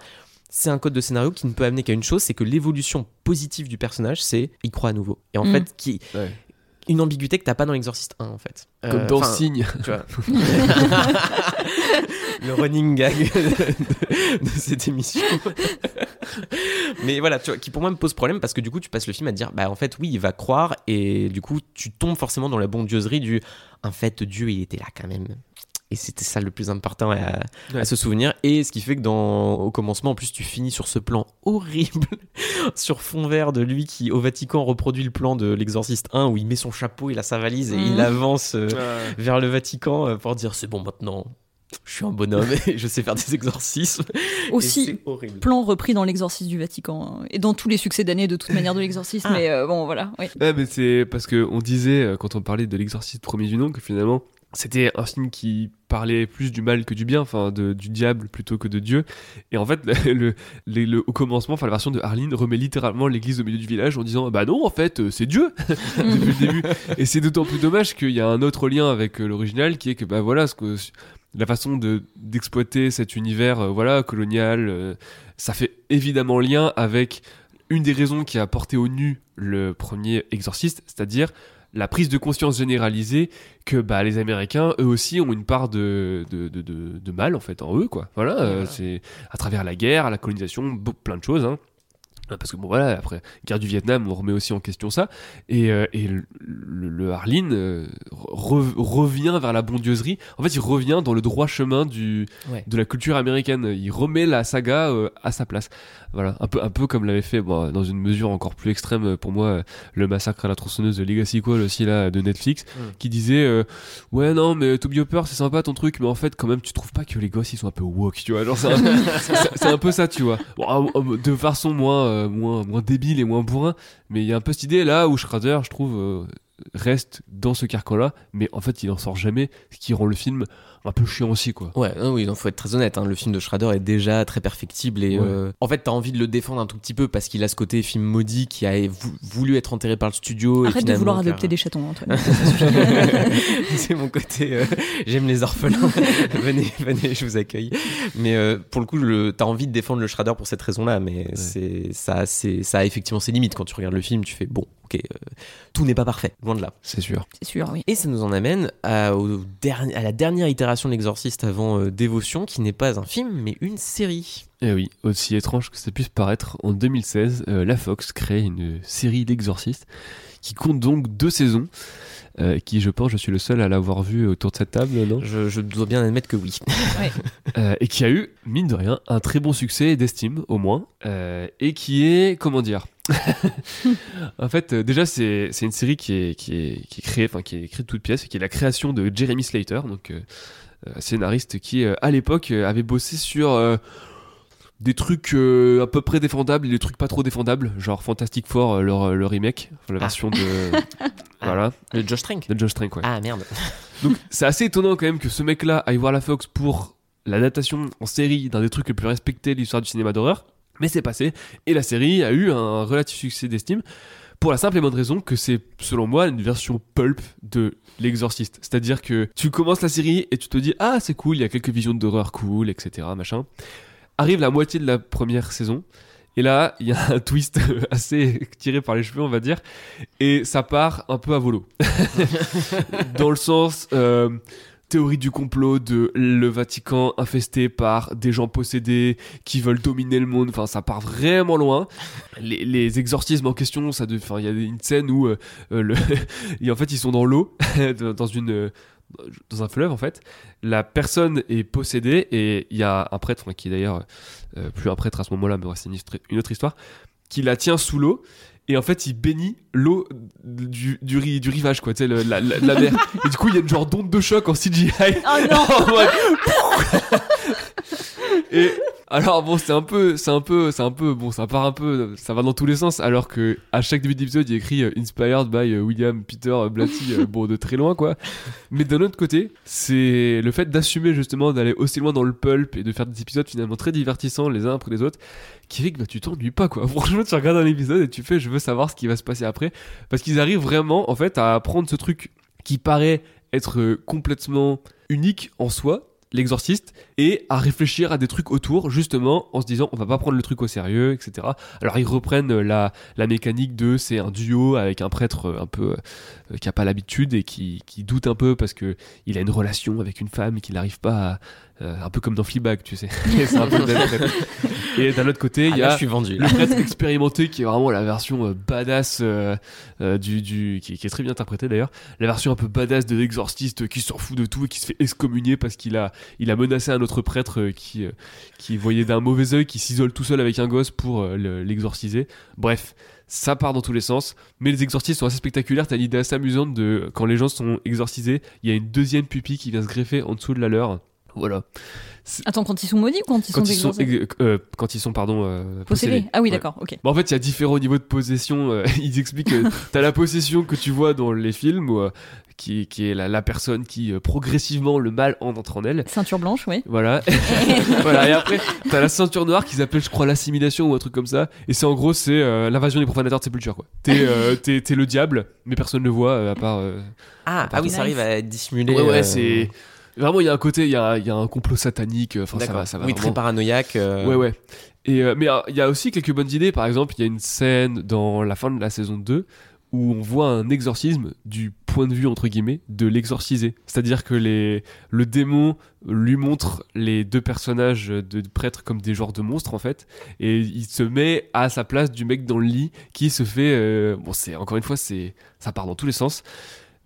c'est un code de scénario qui ne peut amener qu'à une chose, c'est que l'évolution positive du personnage, c'est il croit à nouveau. Et en Mm. fait, qui Ouais. Une ambiguïté que t'as pas dans l'Exorciste 1 en fait. Comme Euh, dans Signe. tu vois. le running gag de, de cette émission. Mais voilà, tu vois, qui pour moi me pose problème parce que du coup, tu passes le film à te dire, bah en fait, oui, il va croire et du coup, tu tombes forcément dans la bondieuserie du, en fait, Dieu, il était là quand même. Et c'était ça le plus important à, à Ouais. se souvenir. Et ce qui fait que dans, au commencement, en plus, tu finis sur ce plan horrible, sur fond vert de lui qui, au Vatican, reproduit le plan de l'Exorciste 1 où il met son chapeau, il a sa valise et il Mhm. avance euh, vers le Vatican euh, pour dire c'est bon maintenant. Je suis un bonhomme et je sais faire des exorcismes. Aussi, plan repris dans l'exorcisme du Vatican hein, et dans tous les succès d'année de toute manière de l'exorcisme. Ah. Mais euh, bon, voilà. oui. Ouais, mais c'est parce que on disait quand on parlait de l'exorciste premier du nom que finalement c'était un film qui parlait plus du mal que du bien, enfin de- du diable plutôt que de Dieu. Et en fait, le, le- le- au commencement, enfin la version de Harleen remet littéralement l'église au milieu du village en disant bah non en fait euh, c'est Dieu depuis le début. Et c'est d'autant plus dommage qu'il y a un autre lien avec euh, l'original qui est que bah voilà ce que la façon de d'exploiter cet univers euh, voilà colonial, euh, ça fait évidemment lien avec une des raisons qui a porté au nu le premier exorciste, c'est-à-dire la prise de conscience généralisée que bah, les Américains, eux aussi, ont une part de, de, de, de- de mal en fait en eux, quoi. Voilà, euh, c'est à travers la guerre, la colonisation, beau- plein de choses. Hein. Euh, Parce que bon voilà, après guerre du Vietnam, on remet aussi en question ça. Et, euh, et le, le, le Harleen euh, re- revient vers la bondieuserie. En fait, il revient dans le droit chemin du, Ouais. de la culture américaine. Il remet la saga euh, à sa place. Voilà, un peu, un peu comme l'avait fait, bon, dans une mesure encore plus extrême euh, pour moi, euh, le massacre à la tronçonneuse de Legacy Call aussi là de Netflix, Mm. qui disait euh, ouais non mais Toby Hopper c'est sympa ton truc, mais en fait quand même tu trouves pas que les gosses ils sont un peu woke, tu vois, genre c'est un, peu ça, tu vois, Bon, ah, ah, de façon moins, euh, moins, moins débile et moins bourrin, mais il y a un peu cette idée là où Schrader, je trouve. euh, reste dans ce carcan-là, mais en fait il en sort jamais, ce qui rend le film un peu chiant aussi quoi. Ouais, non, oui, il faut être très honnête. hein, Le film de Schrader est déjà très perfectible et Ouais. euh, en fait, t'as envie de le défendre un tout petit peu parce qu'il a ce côté film maudit qui a vou- voulu être enterré par le studio. et Arrête de vouloir car- adopter des chatons, Antoine. c'est mon côté. euh, J'aime les orphelins. venez, venez, je vous accueille. Mais euh, pour le coup, le, t'as envie de défendre le Schrader pour cette raison-là, mais c'est ça, c'est ça a effectivement ses limites. Quand tu regardes le film, tu fais bon. Ok, euh, tout n'est pas parfait, loin de là. C'est sûr. C'est sûr, oui. Et ça nous en amène à, au derni- à la dernière itération de l'Exorciste avant euh, Dévotion, qui n'est pas un film, mais une série. Et oui, aussi étrange que ça puisse paraître, en 2016, euh, la Fox crée une série d'Exorcistes qui compte donc deux saisons. euh, qui, je pense, je suis le seul à l'avoir vu autour de cette table, non? Je, je dois bien admettre que oui. Euh, et qui a eu, mine de rien, un très bon succès d'estime, au moins, euh, et qui est, comment dire En fait, euh, déjà, c'est c'est une série qui est, qui est, qui est créée, enfin, qui est écrite de toutes pièces, qui est la création de Jeremy Slater, donc scénariste qui, euh, à l'époque, avait bossé sur euh, des trucs euh, à peu près défendables et des trucs pas trop défendables, genre Fantastic Four, euh, leur, le remake, enfin, la Ah. version de. voilà, Le Josh Trank. de Josh Trank, ouais. Ah merde. Donc c'est assez étonnant quand même que ce mec-là aille voir la Fox pour l'adaptation en série d'un des trucs les plus respectés de l'histoire du cinéma d'horreur. Mais c'est passé et la série a eu un relatif succès d'estime pour la simple et bonne raison que c'est selon moi une version pulp de l'exorciste. C'est-à-dire que tu commences la série et tu te dis ah c'est cool, il y a quelques visions d'horreur cool, etc. Machin. Arrive la moitié de la première saison. Et là, il y a un twist assez tiré par les cheveux, on va dire, et ça part un peu à volo. Dans le sens euh, théorie du complot de le Vatican infesté par des gens possédés qui veulent dominer le monde. Enfin, ça part vraiment loin. Les, les exorcismes en question, ça, de- enfin, il y a une scène où euh, euh, le, et en fait, ils sont dans l'eau, dans une dans un fleuve en fait, la personne est possédée et il y a un prêtre, qui est d'ailleurs euh, plus un prêtre à ce moment-là, mais c'est une, autre histoire, qui la tient sous l'eau et en fait il bénit l'eau du, du, ri- du rivage quoi, tu sais, le- la, la- la mer. et du coup il y a une genre d'onde de choc en CGI. Oh non et alors bon c'est un peu c'est un peu c'est un peu bon ça part un peu ça va dans tous les sens alors que à chaque début d'épisode il a écrit euh, inspired by euh, William Peter Blatty euh, bon de très loin quoi. Mais d'un autre côté c'est le fait d'assumer justement d'aller aussi loin dans le pulp et de faire des épisodes finalement très divertissants les uns après les autres qui fait que bah, tu t'ennuies pas quoi. Franchement tu regardes un épisode et tu fais je veux savoir ce qui va se passer après. Parce qu'ils arrivent vraiment en fait à prendre ce truc qui paraît être complètement unique en soi l'exorciste et à réfléchir à des trucs autour justement en se disant on va pas prendre le truc au sérieux etc alors ils reprennent euh, la, la mécanique de c'est un duo avec un prêtre euh, un peu euh, qui a pas l'habitude et qui, doute un peu parce que il a une relation avec une femme qu'il n'arrive pas à, un peu comme dans Fleabag tu sais c'est un peu le même prêtre. et d'un autre côté il Ah, y là, a je suis vendu. le prêtre expérimenté qui est vraiment la version euh, badass euh, euh, du, du qui, qui est très bien interprétée d'ailleurs la version un peu badass de l'exorciste qui s'en fout de tout et qui se fait excommunier parce qu'il a il a menacé un autre prêtre euh, qui euh, qui voyait d'un mauvais œil qui s'isole tout seul avec un gosse pour euh, le- l'exorciser bref ça part dans tous les sens, mais les exorcistes sont assez spectaculaires. T'as l'idée assez amusante de quand les gens sont exorcisés, il y a une deuxième pupille qui vient se greffer en dessous de la leur. Voilà. Attends, quand ils sont maudits ou quand ils Quand sont ils euh, quand ils sont pardon euh, Possédés. Ah oui, Ouais. d'accord, ok. Bon, en fait, il y a différents niveaux de possession. euh, ils expliquent que t'as la possession que tu vois dans les films, où, euh, qui, qui est la, la personne qui euh, progressivement le mal en entre en elle. Ceinture blanche, oui. Voilà. voilà. Et après, t'as la ceinture noire qu'ils appellent, je crois, l'assimilation ou un truc comme ça. Et c'est en gros, c'est euh, l'invasion des profanateurs de sépulture, quoi. T'es, euh, t'es, t'es le diable, mais personne ne le voit euh, à part. euh, Ah, ah oui, ça arrive à dissimuler. Ouais, ouais, euh, c'est. Vraiment, il y a un côté, il y a, il y a un complot satanique. Enfin, ça va, ça va. oui, vraiment. très paranoïaque. euh, Ouais, ouais. Et, euh, mais euh, il y a aussi quelques bonnes idées. Par exemple, il y a une scène dans la fin de la saison 2 où on voit un exorcisme du point de vue, entre guillemets, de l'exorcisé. C'est-à-dire que les, le démon lui montre les deux personnages de prêtres comme des genres de monstres, en fait. Et il se met à sa place du mec dans le lit qui se fait... euh, bon, c'est encore une fois, c'est ça part dans tous les sens.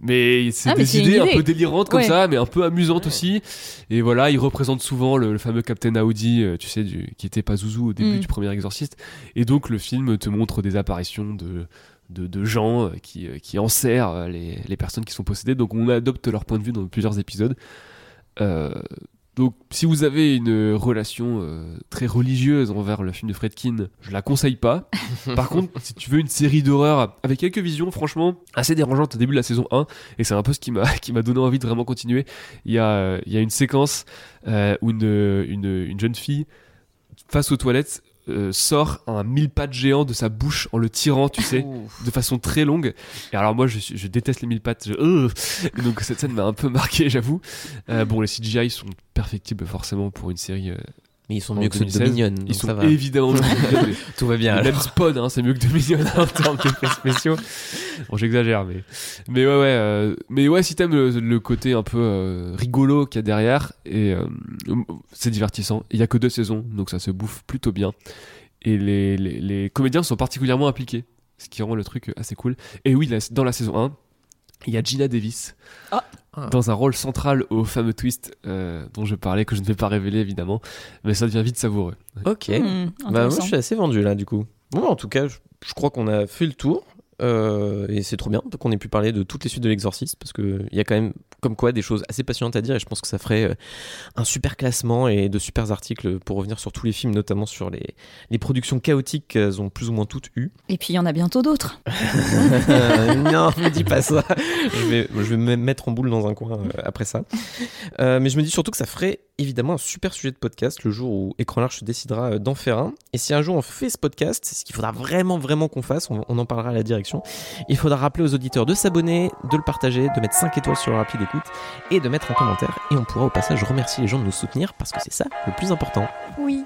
Mais c'est Ah, des idées un peu délirantes comme Ouais. ça, mais un peu amusantes aussi. Et voilà, il représente souvent le, le fameux Captain Audi, euh, tu sais, du, qui était pas Zouzou au début Mm. du premier Exorciste. Et donc le film te montre des apparitions de, de, de gens euh, qui, euh, qui enserrent les, les personnes qui sont possédées. Donc on adopte leur point de vue dans plusieurs épisodes. Euh, donc si vous avez une relation euh, très religieuse envers le film de Fredkin, je la conseille pas. Par contre, si tu veux une série d'horreur avec quelques visions franchement assez dérangeantes au début de la saison 1, et c'est un peu ce qui m'a qui m'a donné envie de vraiment continuer, il y a, il y a une séquence euh, où une, une, une jeune fille face aux toilettes euh, sort un mille pattes géant de sa bouche en le tirant, tu sais, Ouf. de façon très longue. Et alors moi, je, déteste les mille pattes. je- euh. Donc cette scène m'a un peu marqué, j'avoue. Euh, bon, les CGI sont perfectibles forcément pour une série Mais ils sont en mieux que ceux de 2016. Dominion. Ils sont ça va. évidemment mieux que. Tout va bien. Même Spawn, hein, c'est mieux que Dominion en termes d'effets spéciaux. Bon, j'exagère, mais mais ouais, ouais, euh, mais ouais, si t'aimes le, le côté un peu euh, rigolo qu'il y a derrière, et euh, c'est divertissant. Il y a que deux saisons, donc ça se bouffe plutôt bien. Et les, les, les comédiens sont particulièrement impliqués, ce qui rend le truc assez cool. Et oui, dans la saison 1, il y a Gina Davis. Ah. Dans un rôle central au fameux twist euh, dont je parlais, que je ne vais pas révéler évidemment, mais ça devient vite savoureux. Ok. Hmm, Bah, moi, je suis assez vendu là, du coup. Bon, en tout cas, je, je crois qu'on a fait le tour. euh, et c'est trop bien qu'on ait pu parler de toutes les suites de l'exorciste parce qu'il y a quand même comme quoi des choses assez passionnantes à dire et je pense que ça ferait euh, un super classement et de super articles pour revenir sur tous les films notamment sur les, les productions chaotiques qu'elles ont plus ou moins toutes eues Et puis il y en a bientôt d'autres. Non, me dis pas ça. Je vais, je vais me mettre en boule dans un coin euh, après ça. Euh, mais je me dis surtout que ça ferait évidemment un super sujet de podcast le jour où Écran Large se décidera d'en faire un. Et si un jour on fait ce podcast, c'est ce qu'il faudra vraiment, vraiment qu'on fasse, on, on en parlera à la direction. Il faudra rappeler aux auditeurs de s'abonner, de le partager, de mettre 5 étoiles sur le rapide et de mettre un commentaire. Et on pourra au passage remercier les gens de nous soutenir parce que c'est ça le plus important. Oui.